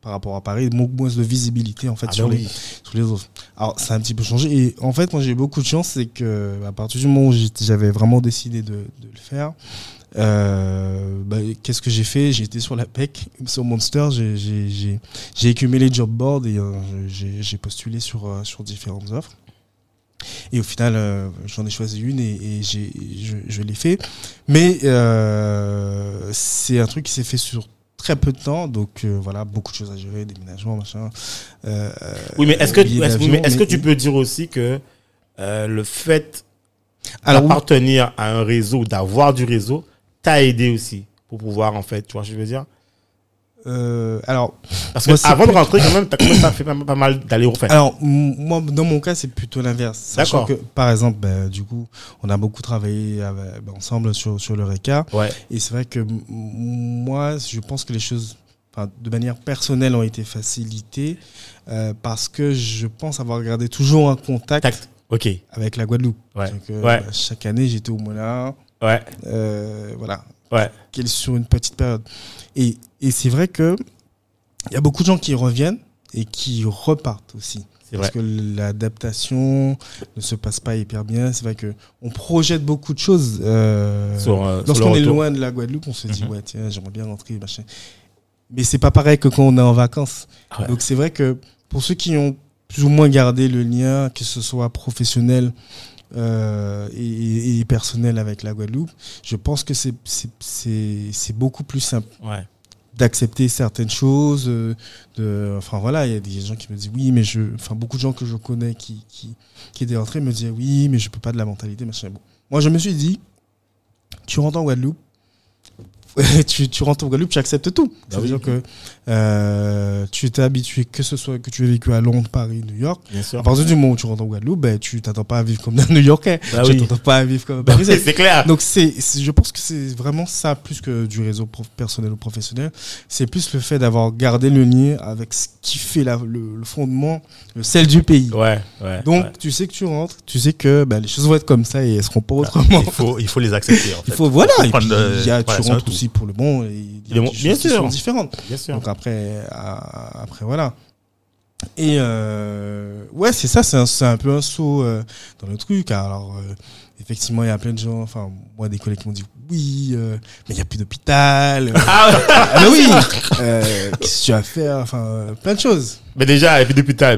par rapport à Paris, beaucoup moins de visibilité en fait Ah sur ben les, oui. sur les autres. Alors, ça a un petit peu changé. Et en fait, moi, j'ai eu beaucoup de chance, c'est que à partir du moment où j'avais vraiment décidé de, de le faire, euh, bah, qu'est-ce que j'ai fait? J'ai été sur la PEC, sur Monster, j'ai- écumé les job boards et euh, j'ai j'ai postulé sur, euh, sur différentes offres. Et au final, euh, j'en ai choisi une et, et j'ai- je, je l'ai fait. Mais euh, c'est un truc qui s'est fait sur très peu de temps, donc euh, voilà, beaucoup de choses à gérer, déménagement, machin. Oui, mais est-ce que, billets est-ce, mais que tu peux dire aussi que le fait Alors, oui. d'appartenir à un réseau, d'avoir du réseau, t'a aidé aussi pour pouvoir, en fait, tu vois ce que je veux dire? Euh, alors, Parce que avant de rentrer, quand même, t'as quand même pas fait pas, mal d'aller au fait. alors moi, dans mon cas, c'est plutôt l'inverse. Sachant D'accord. que, par exemple, ben, du coup, on a beaucoup travaillé avec- ben, ensemble sur, sur le RECA. Ouais. Et c'est vrai que moi, je pense que les choses, de manière personnelle, ont été facilitées euh, parce que je pense avoir gardé toujours un contact Tact. Avec la Guadeloupe. Ouais. Donc, euh, Ouais. bah, chaque année, j'étais au là. Ouais. Voilà. Ouais. Qu'elle sur une petite période. Et, et c'est vrai que il y a beaucoup de gens qui reviennent et qui repartent aussi. C'est Parce vrai. que l'adaptation ne se passe pas hyper bien. C'est vrai que on projette beaucoup de choses. Euh, euh, Lorsqu'on est loin de la Guadeloupe, on se dit Mhm. ouais tiens j'aimerais bien rentrer machin. Mais c'est pas pareil que quand on est en vacances. Ah ouais. Donc c'est vrai que pour ceux qui ont plus ou moins gardé le lien, que ce soit professionnel euh, et, et personnel avec la Guadeloupe, je pense que c'est beaucoup plus simple Ouais. d'accepter certaines choses. euh, de, enfin voilà, il y a des gens qui me disent oui, mais je, enfin beaucoup de gens que je connais qui qui, qui étaient entrés me disaient oui, mais je peux pas de la mentalité machin. Bon, moi je me suis dit, tu rentres en Guadeloupe. [laughs] tu, tu rentres en Guadeloupe, tu acceptes tout. Bah C'est-à-dire oui. que euh, tu t'es habitué, que ce soit que tu aies vécu à Londres, Paris, New York. Bien sûr. À partir du moment où tu rentres en Guadeloupe, ben, tu t'attends pas à vivre comme un [laughs] New Yorkais. Bah tu oui. t'attends pas à vivre comme un Bah Parisien. c'est clair. Donc c'est, je pense que c'est vraiment ça plus que du réseau prof- personnel ou professionnel. C'est plus le fait d'avoir gardé le lien avec ce qui fait la- le, le fondement, le sel du pays. Ouais. Ouais. Donc ouais. tu sais que tu rentres, tu sais que ben, les choses vont être comme ça et elles seront pas autrement. Il faut, il faut les accepter. En [laughs] fait. Il faut voilà. Puis, y a, tu rentres tout. Aussi pour le bon. Et il y a des bien choses qui sûr. sont différentes. Bien sûr. Donc après, après voilà. Et euh, ouais, c'est ça, c'est un, un peu un saut euh, dans le truc. Alors, euh, effectivement, il y a plein de gens, enfin, moi, des collègues qui m'ont dit oui, mais il n'y a plus d'hôpital. [laughs] Ah, ah, mais oui, qu'est-ce que tu vas faire? Enfin, plein de choses. mais déjà, et puis depuis, t'as-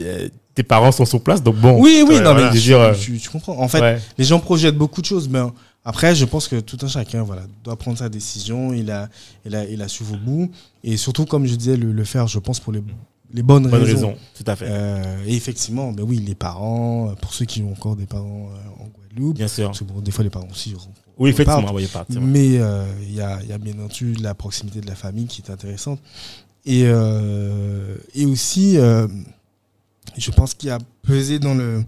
euh, tes parents sont sur place, donc bon. Oui, oui, non, voilà. mais Je tu, tu- tu comprends. En fait, ouais. les gens projettent beaucoup de choses, mais après, je pense que tout un chacun voilà, doit prendre sa décision. Il a, il a, il a su vos bouts. Et surtout, comme je disais, le, le faire, je pense, pour les, les bonnes, Bonne raisons. raison, tout à fait. Euh, et effectivement, ben oui, les parents, euh, pour ceux qui ont encore des parents euh, en Guadeloupe, Bien sûr. parce que bon, des fois, les parents aussi. Oui, effectivement, voyez partir. Mais euh, il y, a, il y a bien entendu la proximité de la famille qui est intéressante. Et, euh, et aussi, euh, je pense qu'il y a pesé dans le,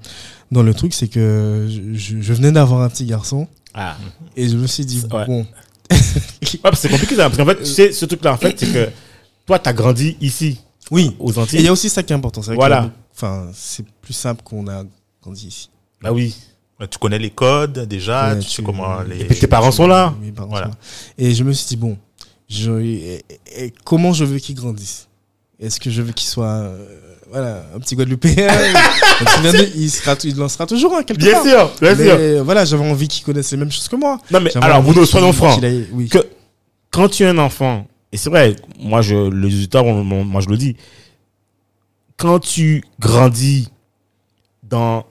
dans le truc, c'est que je venais d'avoir un petit garçon Ah. et je me suis dit, Ouais. bon, [laughs] Ouais, parce que c'est compliqué, ça, parce qu'en fait, tu sais, ce truc-là, en fait, c'est que toi, t'as grandi ici, oui. aux Et il Antilles. y a aussi ça qui est important. Voilà. Enfin, c'est plus simple qu'on a grandi ici. Bah oui. Tu connais les codes déjà, Ouais, tu sais tu- comment et les. puis tes parents sont là. Mes parents Voilà. sont là. Et je me suis dit, bon, je, et- et- et comment je veux qu'il grandisse Est-ce que je veux qu'il soit euh, voilà, un petit Guadeloupéen [laughs] il, sera, il en sera toujours un quelque Bien part. sûr, bien Mais sûr. euh, voilà, j'avais envie qu'il connaisse les mêmes choses que moi. Non, mais alors, Bruno, soyons francs. oui. Que- Quand tu es un enfant, et c'est vrai, moi, je, les auditeurs, moi, je le dis, quand tu grandis dans,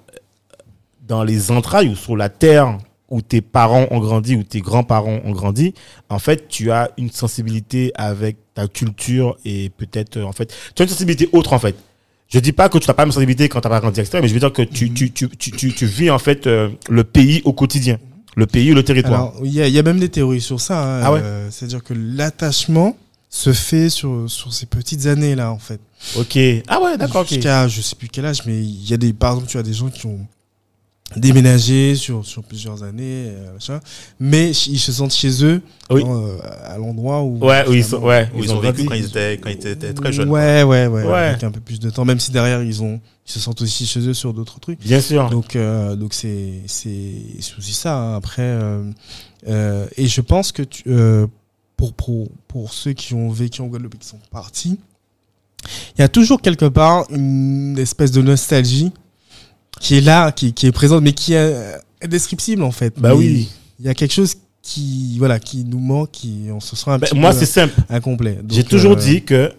dans les entrailles ou sur la terre où tes parents ont grandi, où tes grands-parents ont grandi, en fait, tu as une sensibilité avec ta culture et peut-être, euh, en fait, tu as une sensibilité autre, en fait. Je dis pas que tu n'as pas une sensibilité quand tu n'as pas grandi, etc., mais je veux dire que tu, tu, tu, tu, tu, tu vis, en fait, euh, le pays au quotidien. Le pays ou le territoire. Il y, a- il y a même des théories sur ça. hein, Ah ouais euh, C'est-à-dire que l'attachement se fait sur, sur ces petites années-là, en fait. ok. Ah ouais, d'accord. Jusqu'à je sais plus quel âge, mais il y a des, par exemple, tu as des gens qui ont déménagé sur, sur plusieurs années, euh, machin, mais ils se sentent chez eux Oui. dans, euh, à l'endroit où. Ouais, où ils sont, ouais, Où ils ont vécu quand ils étaient, quand ils étaient très jeunes. Ouais, ouais, ouais, Ouais. avec un peu plus de temps, même si derrière ils ont, ils se sentent aussi chez eux sur d'autres trucs. Bien sûr. Donc, euh, donc c'est, c'est, aussi ça. hein. Après, euh, euh, et je pense que tu, euh, pour, pour, pour ceux qui ont vécu en Guadeloupe et qui sont partis, il y a toujours quelque part une espèce de nostalgie qui est là, qui, qui est présente, mais qui est euh, indescriptible en fait. bah Mais oui. Il y a quelque chose qui, voilà, qui nous manque, qui, on se sent un Ben, petit moi, c'est simple. incomplet. J'ai toujours euh, dit que,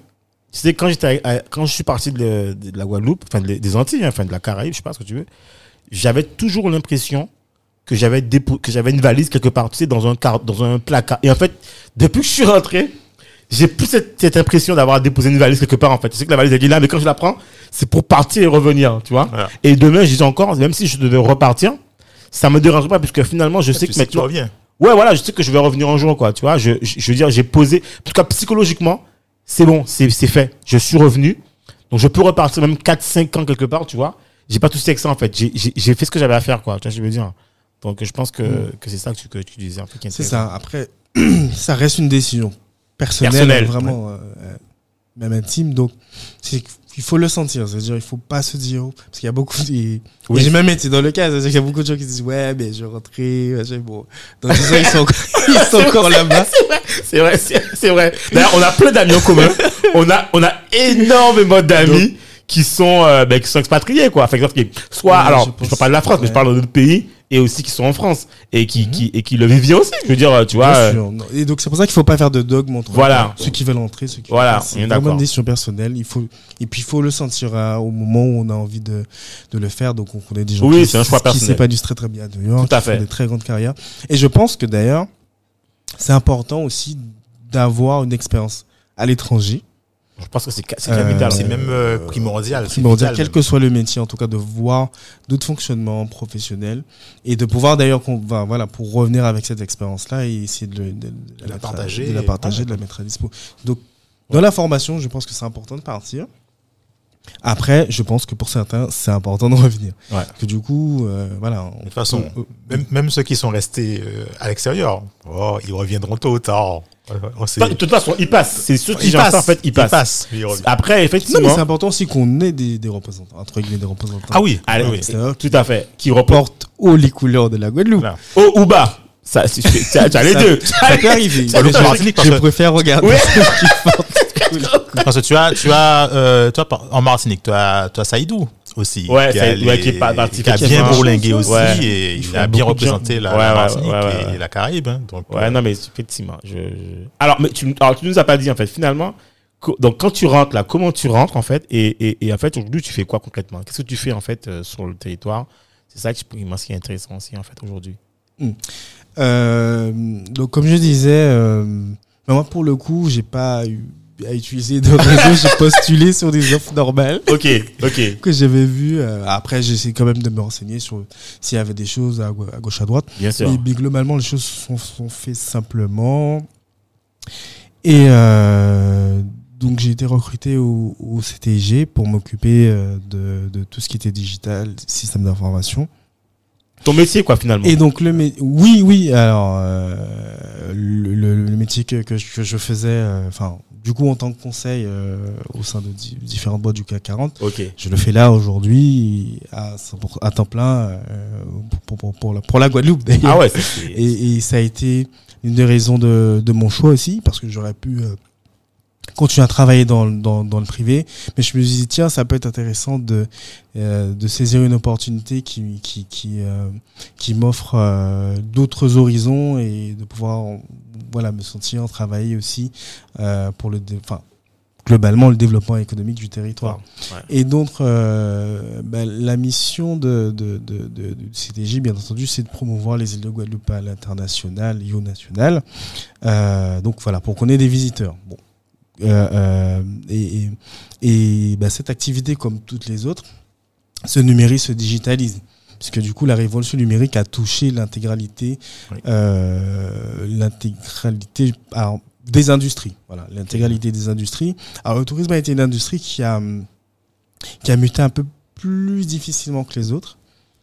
tu sais, quand j'étais, quand je suis parti de, de la Guadeloupe, enfin de- des Antilles, hein, enfin de la Caraïbe, je sais pas ce que tu veux, j'avais toujours l'impression que j'avais que j'avais une valise quelque part, tu sais, dans un car- dans un placard. Et en fait, depuis que je suis rentré, j'ai plus cette, cette impression d'avoir déposé une valise quelque part, en fait. Tu sais que la valise elle est là, mais quand je la prends, c'est pour partir et revenir, tu vois. Voilà. Et demain, je dis encore, même si je devais repartir, ça me dérange pas, puisque finalement, je sais Tu que sais que tu reviens. Ouais, voilà, je sais que je vais revenir un jour, quoi. Tu vois, je, je, je veux dire, j'ai posé. En tout cas, psychologiquement, c'est bon, c'est fait. Je suis revenu. Donc, je peux repartir même 4-5 ans quelque part, tu vois. J'ai pas tout avec ça, en fait. J'ai- fait ce que j'avais à faire, quoi. Tu vois je veux dire. Donc, je pense que, que c'est ça que tu, que tu disais, C'est ça. Après, [clears throat] ça reste une décision personnelle, Personnelle, vraiment, euh, euh, même intime. Donc, c'est il faut le sentir. C'est-à-dire, il faut pas se dire, oh, parce qu'il y a beaucoup. de- Oui. J'ai même été dans le cas. C'est-à-dire qu'il y a beaucoup de gens qui se disent, ouais, mais je vais rentrer. Bon, dans 10 ans, ils sont encore, [laughs] ils sont encore là-bas. C'est vrai, c'est vrai. D'ailleurs, on a plein d'amis en commun. On a, on a énormément d'amis qui sont, euh, ben, qui sont expatriés, quoi. Enfin, expatriés. Soit, Ouais, alors, je parle pas de la France, mais je parle d'autres pays et aussi qui sont en France et qui, qui, et qui le vivent bien aussi. Je veux dire, tu vois. Bien euh, sûr. Et donc, c'est pour ça qu'il faut pas faire de dogme entre Voilà. ceux qui veulent entrer, ceux qui Voilà, C'est vraiment une décision personnelle. Il faut, et puis, il faut le sentir hein, au moment où on a envie de, de le faire. Donc, on connaît des gens Oui, qui, un choix qui s'épanouissent très, très bien à New York, Tout à qui font fait. des très grandes carrières. Et je pense que d'ailleurs, c'est important aussi d'avoir une expérience à l'étranger. Je pense que c'est ca- c'est Euh, capital. C'est même euh, primordial. c'est Primordial, vital quel même. que soit le métier, en tout cas, de voir d'autres fonctionnements professionnels et de pouvoir d'ailleurs, voilà, pour revenir avec cette expérience-là et essayer de, le- de- de la à- partager. de la partager, de la mettre à dispo. Donc, dans la formation, je pense que c'est important de partir. Après, je pense que pour certains, c'est important de revenir. Ouais. Que du coup, euh, voilà. De toute façon, on- même, même ceux qui sont restés euh, à l'extérieur, oh, ils reviendront tôt ou tard. De toute façon, il passe. C'est ceux qui passent, en fait, ils reviennent. Après, Non, mais effectivement. c'est important aussi qu'on ait des, des représentants, entre guillemets, des représentants. Ah oui, Allez, oui, oui. C'est-à-dire Tout à fait. Qui reporte portent haut les couleurs de la Guadeloupe. Haut ou bas. Ça, tu as les Ça- deux. Ça peut [laughs] arriver. Je, préfère regarder Ouais. ceux qui portent. [laughs] Parce que tu as, tu as, euh, toi, en Martinique, tu as, tu as Saïdou aussi. Ouais, qui a, ouais, qui est parti- qui a bien bourlingué aussi Ouais. et Il a bien représenté la, Ouais, la ouais, Martinique ouais, ouais, et la Caraïbe. hein. donc, Ouais, euh, non, mais effectivement. Je, je- Alors, mais tu, alors, tu nous as pas dit, en fait, finalement, co- donc quand tu rentres là, comment tu rentres en fait et, et, et en fait aujourd'hui tu fais quoi concrètement Qu'est-ce que tu fais en fait euh, sur le territoire? C'est ça qui, moi, ce qui est intéressant aussi en fait aujourd'hui. Euh, donc, comme je disais, euh, moi, pour le coup, j'ai pas eu à utiliser de réseau. j'ai [laughs] postulé sur des offres normales Ok, ok, que j'avais vues. Euh, après, j'essaie quand même de me renseigner sur s'il y avait des choses à, gau- à gauche, à droite. bien sûr. Mais, mais globalement, les choses sont, sont faites simplement. Et euh, donc, j'ai été recruté au, au CTG pour m'occuper euh, de, de tout ce qui était digital, système d'information. Ton métier quoi finalement Et donc, le mé- oui, oui, alors, euh, le, le- le métier que, que, je- que je faisais, euh, enfin, du coup, en tant que conseil euh, au sein de di- différentes boîtes du CAC 40, Ok. je le fais là aujourd'hui à, 100% à temps plein euh, pour, pour, pour, la, pour la Guadeloupe d'ailleurs. Ah ouais, Et, et ça a été une des raisons de, de mon choix aussi, parce que j'aurais pu euh, continuer à travailler dans, le- dans, dans le privé. Mais je me suis dit, tiens, ça peut être intéressant de, euh, de saisir une opportunité qui, qui, qui, euh, qui m'offre euh, d'autres horizons et de pouvoir voilà, me sentir travailler aussi euh, pour le, enfin, globalement le développement économique du territoire. Ouais. Et donc, euh, bah, la mission de, de, de, de- bien entendu, c'est de promouvoir les îles de Guadeloupe à l'international et au national. Euh, donc voilà, pour qu'on ait des visiteurs. Bon. Euh, euh, et et, et, bah, cette activité, comme toutes les autres, se numérise, se digitalise. Puisque du coup, la révolution numérique a touché l'intégralité, Oui. euh, l'intégralité des industries. Voilà, l'intégralité des industries. Alors, le tourisme a été une industrie qui a, qui a muté un peu plus difficilement que les autres.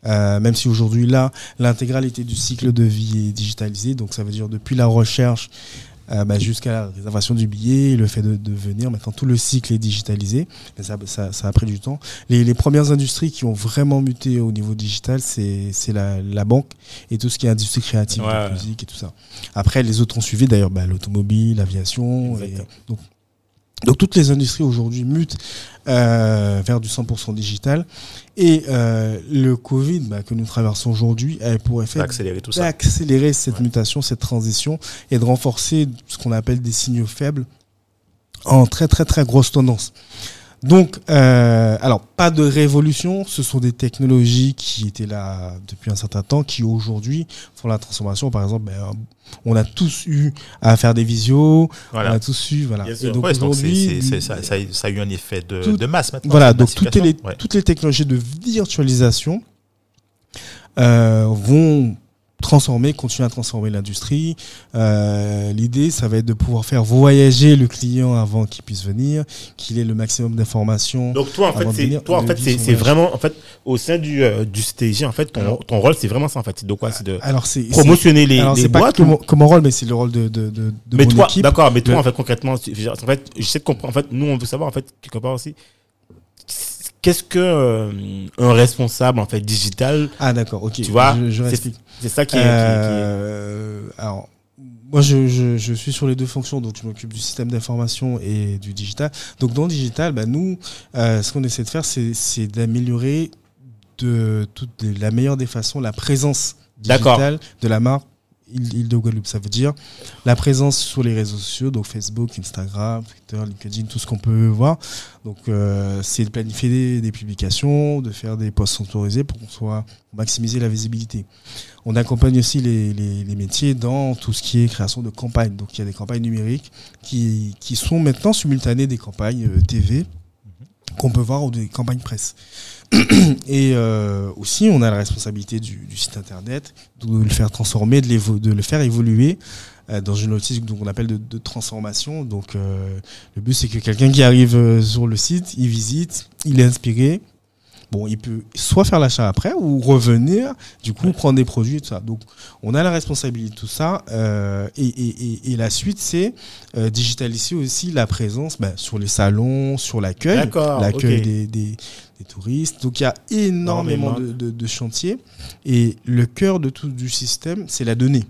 Euh, même si aujourd'hui, là, l'intégralité du cycle de vie est digitalisée. Donc, ça veut dire depuis la recherche euh, bah, jusqu'à la réservation du billet, le fait de, de venir. Maintenant, tout le cycle est digitalisé. Mais ça, ça, ça a pris du temps. Les, les premières industries qui ont vraiment muté au niveau digital, c'est c'est la, la banque et tout ce qui est industrie créative, Ouais, musique et tout ça. Après, les autres ont suivi d'ailleurs bah, l'automobile, l'aviation. Donc, donc toutes les industries aujourd'hui mutent euh, vers du 100% digital. Et euh, le Covid bah, que nous traversons aujourd'hui a pour effet accélérer tout ça. d'accélérer cette Ouais. mutation, cette transition et de renforcer ce qu'on appelle des signaux faibles en très très très grosse tendance. Donc, euh, alors pas de révolution, ce sont des technologies qui étaient là depuis un certain temps, qui aujourd'hui font la transformation. Par exemple, ben, on a tous eu à faire des visios, on a tous eu, voilà. Et donc Ouais, aujourd'hui, c'est- c'est- ça, ça a- ça a eu un effet de, Tout- de masse maintenant. voilà, donc toutes les, massification. Ouais. toutes les technologies de virtualisation euh, vont transformer, continuer à transformer l'industrie. Euh, L'idée, ça va être de pouvoir faire voyager le client avant qu'il puisse venir, qu'il ait le maximum d'informations. Donc toi en fait c'est en fait vraiment en fait au sein du euh, du CTG en fait ton, Alors- ton rôle c'est vraiment ça en fait c'est de quoi? C'est de Alors promotionner les, alors les c'est pas boîtes que ou- mon, rôle, mais c'est le rôle de, de, de, de mais mon toi équipe. d'accord mais toi en fait concrètement en fait je sais de comprendre en fait nous on veut savoir en fait quelque part aussi qu'est-ce que euh, un responsable en fait digital Ah d'accord, ok. Tu vois, je, je c'est- ça qui est, qui est- qui est- Euh, alors, moi, je, je, je suis sur les deux fonctions, donc je m'occupe du système d'information et du digital. Donc, dans le digital, bah, nous, euh, ce qu'on essaie de faire, c'est d'améliorer de, toute la meilleure des façons la présence digitale de la marque Île de Guadeloupe. Ça veut dire la présence sur les réseaux sociaux, donc Facebook, Instagram, Twitter, LinkedIn, tout ce qu'on peut voir. Donc, euh, c'est de planifier des, des publications, de faire des posts sponsorisés pour qu'on soit maximiser la visibilité. On accompagne aussi les, les, les métiers dans tout ce qui est création de campagnes. Donc, il y a des campagnes numériques qui, qui sont maintenant simultanées des campagnes euh, TV qu'on peut voir ou des campagnes presse. [clears throat] Et euh, aussi, on a la responsabilité du, du site internet, de le faire transformer, de, le faire évoluer euh, dans une logique donc, qu'on appelle de, de transformation. Donc, euh, le but, c'est que quelqu'un qui arrive sur le site, il visite, il est inspiré. Bon, il peut soit faire l'achat après ou revenir, du coup, prendre des produits et tout ça. Donc, on a la responsabilité de tout ça. et, et, et, et la suite, c'est digitaliser aussi la présence ben, sur les salons, sur l'accueil, D'accord, l'accueil des, des touristes. Donc, il y a énormément de, de, de chantiers. Et le cœur de tout du système, c'est la donnée.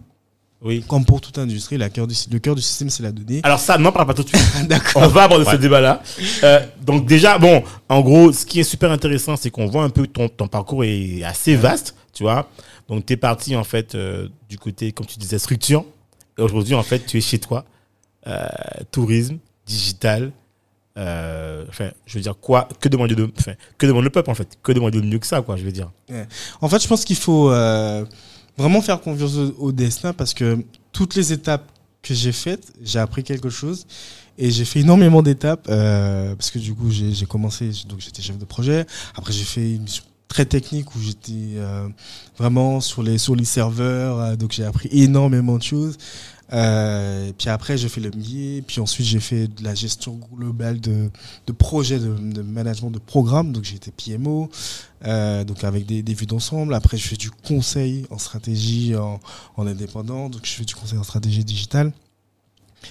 oui Comme pour toute industrie, la cœur du, le cœur du système, c'est la donnée. alors ça n'en parle pas tout de suite [laughs] D'accord. on va aborder ce débat-là. Euh, donc déjà, bon, en gros, ce qui est super intéressant, c'est qu'on voit un peu ton, ton parcours est assez vaste, tu vois. Donc tu es parti en fait euh, du côté, comme tu disais, structure. Et aujourd'hui, en fait, tu es chez toi, euh, tourisme, digital, euh, enfin, je veux dire quoi Que demande le peuple en fait? Que demande de mieux que ça, quoi Je veux dire? En fait, je pense qu'il faut euh, vraiment faire confiance au, au destin parce que toutes les étapes que j'ai faites, j'ai appris quelque chose et j'ai fait énormément d'étapes euh, parce que du coup, j'ai commencé, donc j'étais chef de projet. Après, j'ai fait une mission très technique où j'étais euh, vraiment sur les sur les serveurs, donc j'ai appris énormément de choses. Euh, et puis après, j'ai fait le MBA, puis ensuite j'ai fait de la gestion globale de, de projets, de, de management de programmes, donc j'ai été PMO, euh, donc avec des, des vues d'ensemble. Après, je fais du conseil en stratégie en, en indépendant, donc je fais du conseil en stratégie digitale.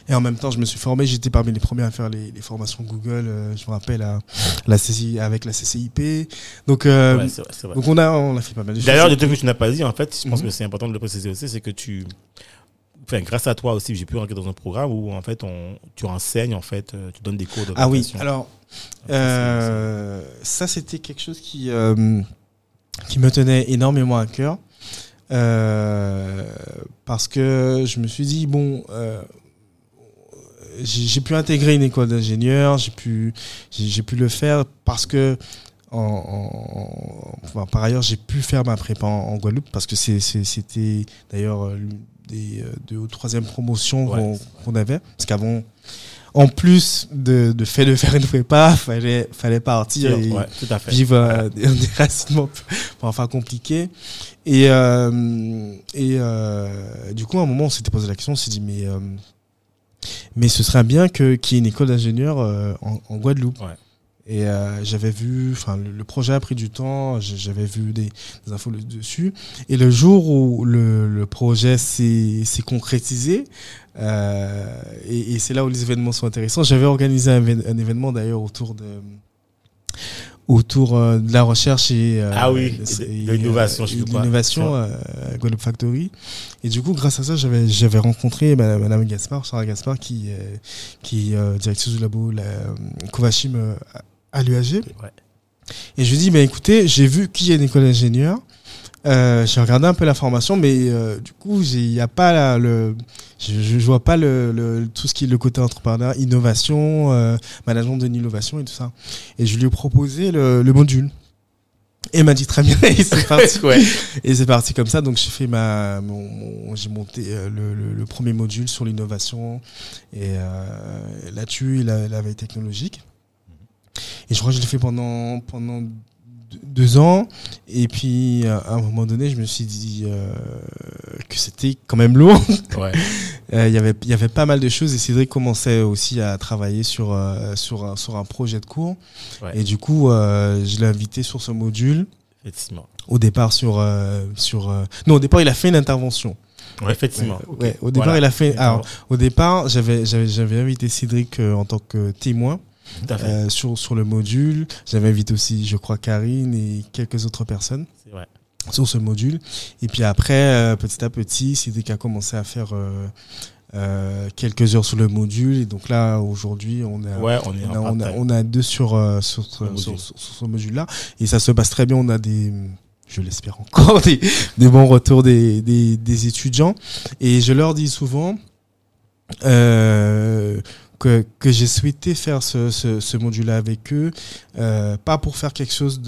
Et en même temps, je me suis formé, j'étais parmi les premiers à faire les, les formations Google, euh, je me rappelle, à, la CCI, avec la CCIP. Donc, euh, Ouais, vrai, donc on, a, on a fait pas mal de choses. D'ailleurs, des trucs que tu n'as pas dit, en fait, je pense Mhm. que c'est important de le préciser aussi, c'est que tu, enfin, grâce à toi aussi, j'ai pu rentrer dans un programme où en fait, on, tu enseignes, en fait, euh, tu donnes des cours de Ah oui, alors Euh, ça, c'était quelque chose qui, euh, qui me tenait énormément à cœur. Euh, parce que je me suis dit, bon, j'ai pu intégrer une école d'ingénieur, j'ai pu, j'ai pu le faire parce que, en, en- enfin, par ailleurs, j'ai pu faire ma prépa en, Guadeloupe parce que c'était d'ailleurs des euh, deux ou troisième promotions Ouais, qu'on avait. Parce qu'avant, en plus de, de fait de faire une prépa, fallait, fallait partir et Ouais, tout à fait. vivre euh, des, des racinements enfin compliqués. Et, euh, et euh, du coup, à un moment, on s'était posé la question, on s'est dit, mais, euh, mais ce serait bien que- qu'il y ait une école d'ingénieur euh, en, en Guadeloupe. Ouais. Et euh, j'avais vu, enfin, le, le projet a pris du temps, j'avais vu des, des infos dessus. Et le jour où le, le projet s'est concrétisé, euh, et, et c'est là où les événements sont intéressants. J'avais organisé un, évén- un événement d'ailleurs autour de autour euh, de la recherche et euh, Ah oui, de- l'innovation, je l'innovation euh, Guadeloupe Factory. Et du coup, grâce à ça, j'avais j'avais rencontré madame, madame Gaspard, Sarah Gaspard, qui qui est directrice du labo la, Covachim euh, à l'UAG. Ouais. Et je lui dis, bah, écoutez, j'ai vu a une école d'ingénieur. Euh, j'ai regardé un peu la formation, mais euh, du coup, il n'y a pas la- le, je, je vois pas le, le- tout ce qui est le côté entrepreneur, innovation, euh, management de l'innovation et tout ça. Et je lui ai proposé le, le module. Et il m'a dit très bien, [laughs] et c'est [laughs] parti. Ouais. Et c'est parti comme ça. Donc j'ai fait ma, mon, mon- j'ai monté euh, le, le- le premier module sur l'innovation et là-dessus la, la veille technologique. Et je crois que je l'ai fait pendant pendant deux- ans. Et puis euh, à un moment donné, je me suis dit euh, que c'était quand même lourd. Ouais. [laughs] Euh, Il y avait il y avait pas mal de choses et Cédric commençait aussi à travailler sur euh, sur un, sur un projet de cours. Ouais. Et du coup, je l'ai invité sur ce module Effectivement. au départ sur sur non au départ il a fait une intervention Ouais, effectivement. Ouais, ouais, au départ Voilà. il a fait alors au départ j'avais invité Cédric en tant que témoin. Euh, sur sur le module j'avais invité aussi je crois Karine et quelques autres personnes vrai. sur ce module et puis après euh, petit à petit Cédric a commencé à faire euh, quelques heures sur le module et donc là aujourd'hui on a Ouais, on est on a, en on, a, part-time. on a deux sur, sur, Le sur, module. sur- sur ce module-là. Et ça se passe très bien. On a des, je l'espère encore, [laughs] des, des bons retours des, des, des étudiants. Et je leur dis souvent euh, que, que j'ai souhaité faire ce, ce, ce module-là avec eux, euh, pas pour faire quelque chose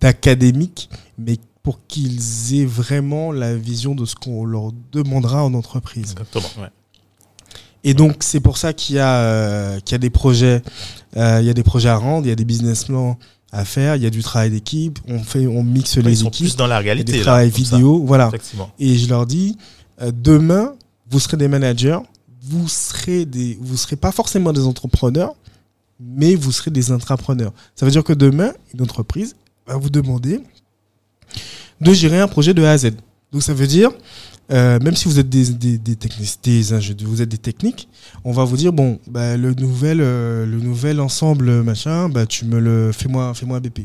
d'académique, mais pour qu'ils aient vraiment la vision de ce qu'on leur demandera en entreprise. Exactement. Ouais. Et donc c'est pour ça qu'il y a euh, qu'il y a des projets, euh, il y a des projets à rendre, il y a des business plans à faire, il y a du travail d'équipe, on fait, on mixe Ils les sont équipes, plus dans la réalité. là, travail comme ça. vidéo, voilà. Et je leur dis, euh, demain vous serez des managers, vous serez des, vous serez pas forcément des entrepreneurs, mais vous serez des intrapreneurs. Ça veut dire que demain une entreprise va vous demander de gérer un projet de A à Z. Donc ça veut dire euh, même si vous êtes des, des, des des vous êtes des techniques, on va vous dire bon, bah, le nouvel, euh, le nouvel ensemble machin, bah, tu me le fais-moi, fais-moi un BP.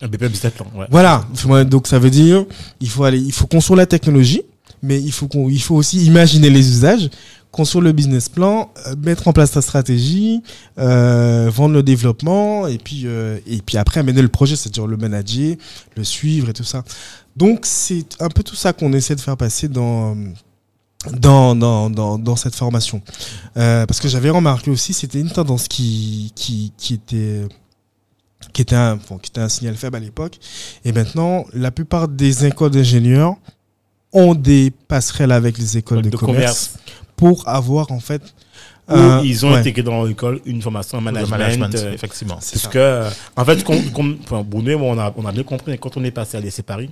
Un BP plan. Ouais. Voilà. Donc ça veut dire il faut aller, il faut construire la technologie, mais il faut qu'on, il faut aussi imaginer les usages, construire le business plan, euh, mettre en place ta stratégie, euh, vendre le développement et puis euh, et puis après amener le projet, c'est-à-dire le manager, le suivre et tout ça. Donc c'est un peu tout ça qu'on essaie de faire passer dans dans, dans, dans, dans cette formation. Euh, parce que j'avais remarqué aussi, c'était une tendance qui, qui, qui était qui était un, bon, qui était un signal faible à l'époque. Et maintenant, la plupart des écoles d'ingénieurs ont des passerelles avec les écoles de, De commerce, pour avoir en fait un- ils ont ouais. intégré dans l'école une formation en Le management. management, euh, effectivement. Parce ça. que, euh, en fait, comme, comme enfin, Bruno et moi, on a, on a bien compris, mais quand on est passé à l'essai Paris,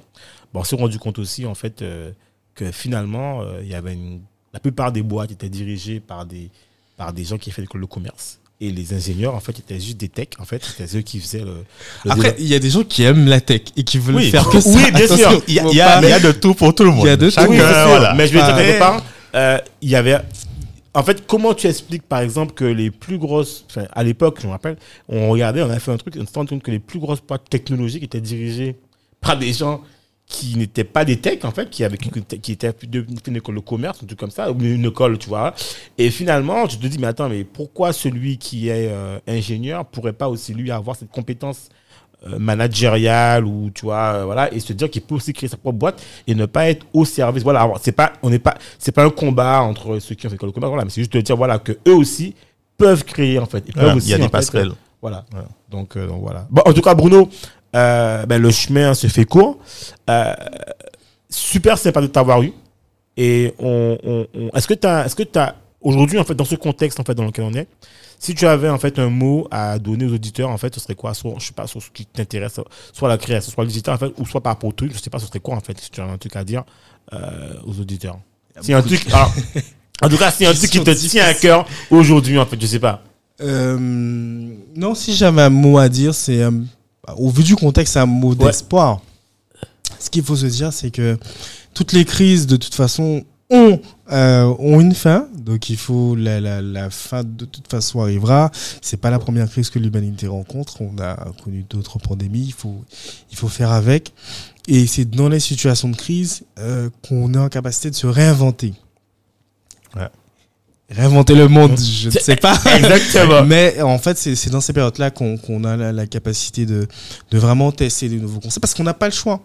bon, on s'est rendu compte aussi, en fait, euh, que finalement, euh, il y avait une, la plupart des boîtes étaient dirigées par des, par des gens qui l'école de commerce. Et les ingénieurs, en fait, étaient juste des techs, en fait, c'était eux qui faisaient le. le Après, il y a des gens qui aiment la tech et qui veulent Oui. faire que ça. Oui, bien sûr. Il y a, il y a- pas- il y a de tout pour tout le monde. Il y a de tout. Oui, voilà. Mais je vais dire quelque part, euh, il y avait. En fait, comment tu expliques, par exemple, que les plus grosses. À l'époque, je me rappelle, on regardait, on a fait un truc, on s'est rendu compte que les plus grosses boîtes technologiques étaient dirigées par des gens qui n'étaient pas des techs, en fait, qui, avaient, qui, étaient de- une école de commerce, un truc comme ça, ou une école, tu vois. Et finalement, tu te dis, mais attends, mais pourquoi celui qui est euh, ingénieur pourrait pas aussi, lui, avoir cette compétence managériale ou tu vois euh, voilà et se dire qu'il peut aussi créer sa propre boîte et ne pas être au service. Voilà c'est pas on n'est pas c'est pas un combat entre ceux qui ont fait de commerce voilà mais c'est juste de dire voilà que eux aussi peuvent créer en fait. Voilà, Il y a des passerelles. euh, voilà. Donc, euh, donc voilà. Bon en tout cas Bruno euh, ben, le chemin se fait court. Euh, super sympa de t'avoir eu. Et on, on- on- est-ce que tu est-ce que tu aujourd'hui en fait dans ce contexte en fait dans lequel on est si tu avais en fait un mot à donner aux auditeurs, en fait, ce serait quoi? Soit, je sais pas, sur ce qui t'intéresse, soit la création, soit le digital, en fait, ou soit par rapport au truc, je sais pas, ce serait quoi, en fait, si tu as un truc à dire euh, aux auditeurs? Si un truc, alors, en tout cas, si un truc qui te tient à cœur aujourd'hui, en fait, je sais pas. Euh, non, si j'avais un mot à dire, c'est euh, au vu du contexte, c'est un mot Ouais. d'espoir. Ce qu'il faut se dire, c'est que toutes les crises, de toute façon, ont, euh, ont une fin. Donc, il faut la, la, la fin de toute façon arrivera. C'est pas la première crise que l'humanité rencontre. On a connu d'autres pandémies. Il faut, il faut faire avec. Et c'est dans les situations de crise euh, qu'on est en capacité de se réinventer. Réinventer le monde, je ne sais pas. [laughs] Exactement. Mais en fait, c'est dans ces périodes-là qu'on qu'on a la, la capacité de, de vraiment tester de nouveaux concepts parce qu'on n'a pas le choix.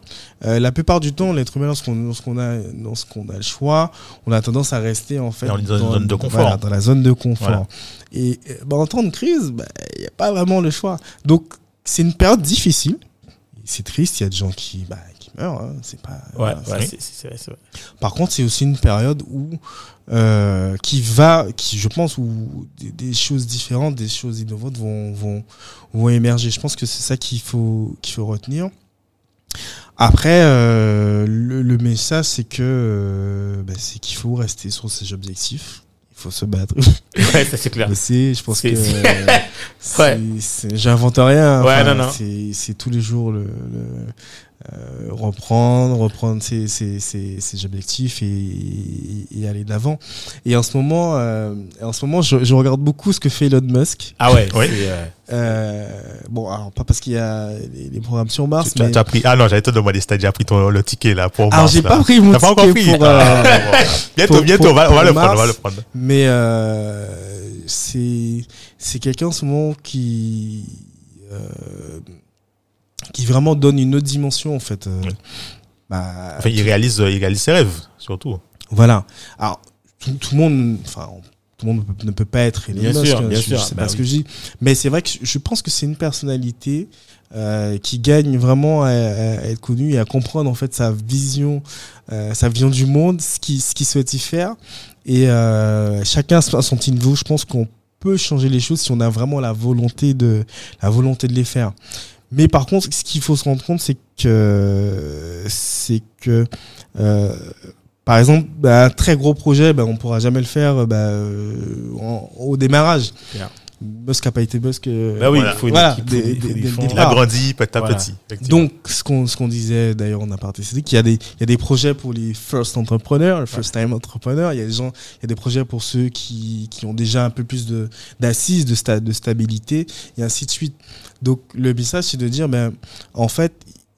Euh, la plupart du temps, l'être humain, lorsqu'on lorsqu'on a, lorsqu'on a le choix, on a tendance à rester en fait Dans une zone- zone de confort. voilà, dans la zone de confort. Voilà. Et euh, bah, en temps de crise, il n'y a pas vraiment le choix. Donc, c'est une période difficile. C'est triste, il y a des gens qui, bah, hein, c'est pas, Ouais, voilà, ouais, c'est- c'est vrai, c'est vrai. par contre, c'est aussi une période où euh, qui va, qui je pense où des, des choses différentes, des choses innovantes vont vont, vont émerger. Je pense que c'est ça qu'il faut qu'il faut retenir. Après, euh, le, le message c'est que euh, bah, c'est qu'il faut rester sur ses objectifs. Il faut se battre. [laughs] Ouais, ça c'est clair. Je pense que c'est- [laughs] Ouais. j'invente rien. Ouais, Enfin, non, non. C'est c'est tous les jours le, le, euh, reprendre, reprendre ses, ses, ses, ses objectifs et, et, et aller d'avant. Et en ce moment, euh, en ce moment, je, je regarde beaucoup ce que fait Elon Musk. Ah ouais, Oui. euh, Euh, bon, alors pas parce qu'il y a les, les programmes sur Mars, Tu, tu as, mais tu as pris. Ah non, j'allais te demander si tu as déjà pris ton, le ticket là pour alors Mars. j'ai là. pas pris mon T'as pas encore ticket pris pour. euh. [laughs] Bientôt, pour- bientôt, pour- on va, on va pour le prendre, on va le prendre. Mais euh, c'est c'est quelqu'un en ce moment qui euh, qui vraiment donne une autre dimension en fait. euh, bah, Enfin, il réalise, il réalise ses rêves, surtout. voilà. Alors tout, tout le monde, enfin tout le monde ne peut, pas être Elon Bien Musk, sûr, hein, bien je, sûr, je sais bah pas ce que je dis, mais c'est vrai que je, pense que c'est une personnalité euh, qui gagne vraiment à, à être connue et à comprendre en fait sa vision, euh, sa vision du monde, ce qui ce qu'il souhaite y faire. Et euh, chacun à son petit niveau, je pense qu'on peut changer les choses si on a vraiment la volonté de la volonté de les faire. Mais par contre, ce qu'il faut se rendre compte, c'est que c'est que euh, par exemple, bah, un très gros projet, bah, on pourra jamais le faire bah, euh, au démarrage. Clair. Musk n'a pas été Musk. euh, bah oui, Voilà. il faut une Voilà, équipe, des- des- des Il petit à Voilà. petit. donc, ce qu'on disait d'ailleurs en aparté, c'est qu'il y a des il y a des projets pour les first entrepreneurs, first time entrepreneurs. Il y a des gens, il y a des projets pour ceux qui, qui ont déjà un peu plus de d'assises, de sta- de stabilité, et ainsi de suite. Donc, le message c'est de dire, ben, en fait,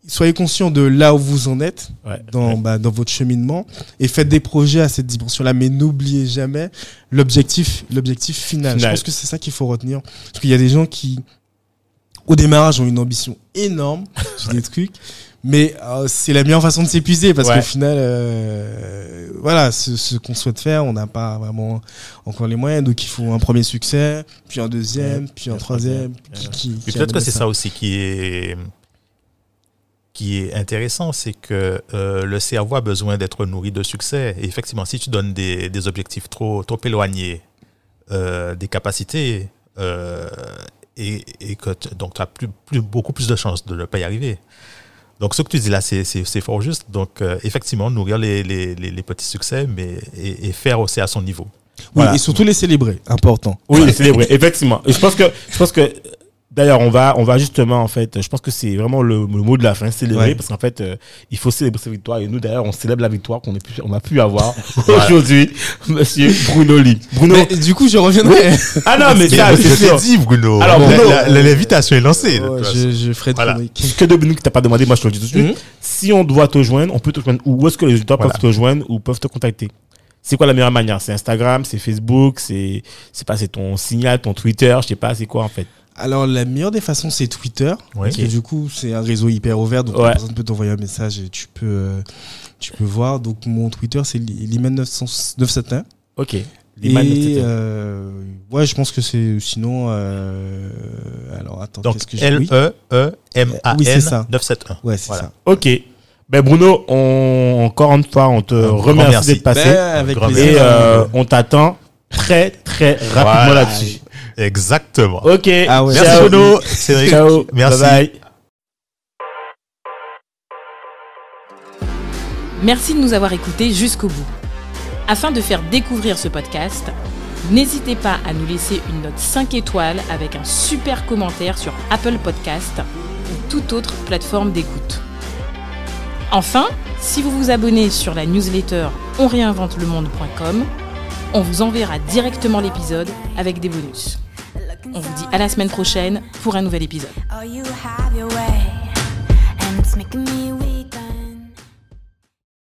soyez conscient de là où vous en êtes Ouais. dans bah, dans votre cheminement et faites des projets à cette dimension-là, mais n'oubliez jamais l'objectif l'objectif final. Je pense que c'est ça qu'il faut retenir, parce qu'il y a des gens qui au démarrage ont une ambition énorme [laughs] sur des trucs mais euh, c'est la meilleure façon de s'épuiser parce Ouais. qu'au final euh, voilà, ce, ce qu'on souhaite faire, on n'a pas vraiment encore les moyens. Donc il faut un premier succès, puis un deuxième, puis un troisième. Qui, qui- Et qui peut-être que c'est ça aussi qui est, qui est intéressant, c'est que euh, le cerveau a besoin d'être nourri de succès. Et effectivement, si tu donnes des, des objectifs trop, trop éloignés euh, des capacités, euh, et, et que tu- donc tu as plus, plus, beaucoup plus de chances de ne pas y arriver. Donc ce que tu dis là, c'est fort juste. Donc euh, effectivement, nourrir les, les, les, les petits succès, mais et, et faire aussi à son niveau. Oui, Voilà. et surtout les célébrer, important. Oui, c'est vrai, effectivement. Et je pense que, je pense que, d'ailleurs, on va, on va justement, en fait, je pense que c'est vraiment le, le mot de la fin, célébrer, Ouais. parce qu'en fait, euh, il faut célébrer ses victoires. Et nous, d'ailleurs, on célèbre la victoire qu'on on a pu avoir [laughs] aujourd'hui, monsieur Bruno Lee. Bruno. Mais du coup, je reviendrai. Ah non, mais ça, je c'est dit, Bruno. Alors, La- Bruno- l'invitation est lancée. de je, je ferai de Voilà. chronique. Ce que Dominique t'a pas demandé, moi je te le dis tout de suite. Mhm. Si on doit te joindre, on peut te joindre. Où est-ce que les auditeurs Voilà. peuvent te joindre ou peuvent te contacter? C'est quoi la meilleure manière? C'est Instagram, c'est Facebook, c'est, c'est pas, c'est ton signal, ton Twitter, je sais pas, c'est quoi en fait? Alors, la meilleure des façons, c'est Twitter. Oui. Parce que du coup, c'est un réseau hyper ouvert. Donc, Ouais. la personne peut t'envoyer un message et tu peux, euh, tu peux voir. Donc, mon Twitter, c'est Liman971. Ok. Les man- Et euh, ouais, je pense que c'est sinon. euh, alors, attends, Donc, qu'est-ce que j'ai oui. L-E-E-M-A-N Oui, c'est ça. 971. Ouais, c'est Voilà. ça. Ok. Ben Bruno, on, encore une fois, on te remercie merci. d'être passé. Ben, avec et euh, on t'attend très très rapidement Voilà. là-dessus. Exactement. Ok. Ah ouais. Merci Ciao. Bruno. Cédric. Ciao. Merci. Bye bye. Merci de nous avoir écoutés jusqu'au bout. Afin de faire découvrir ce podcast, n'hésitez pas à nous laisser une note 5 étoiles avec un super commentaire sur Apple Podcast ou toute autre plateforme d'écoute. Enfin, si vous vous abonnez sur la newsletter onréinventelemonde.com, on vous enverra directement l'épisode avec des bonus. On vous dit à la semaine prochaine pour un nouvel épisode.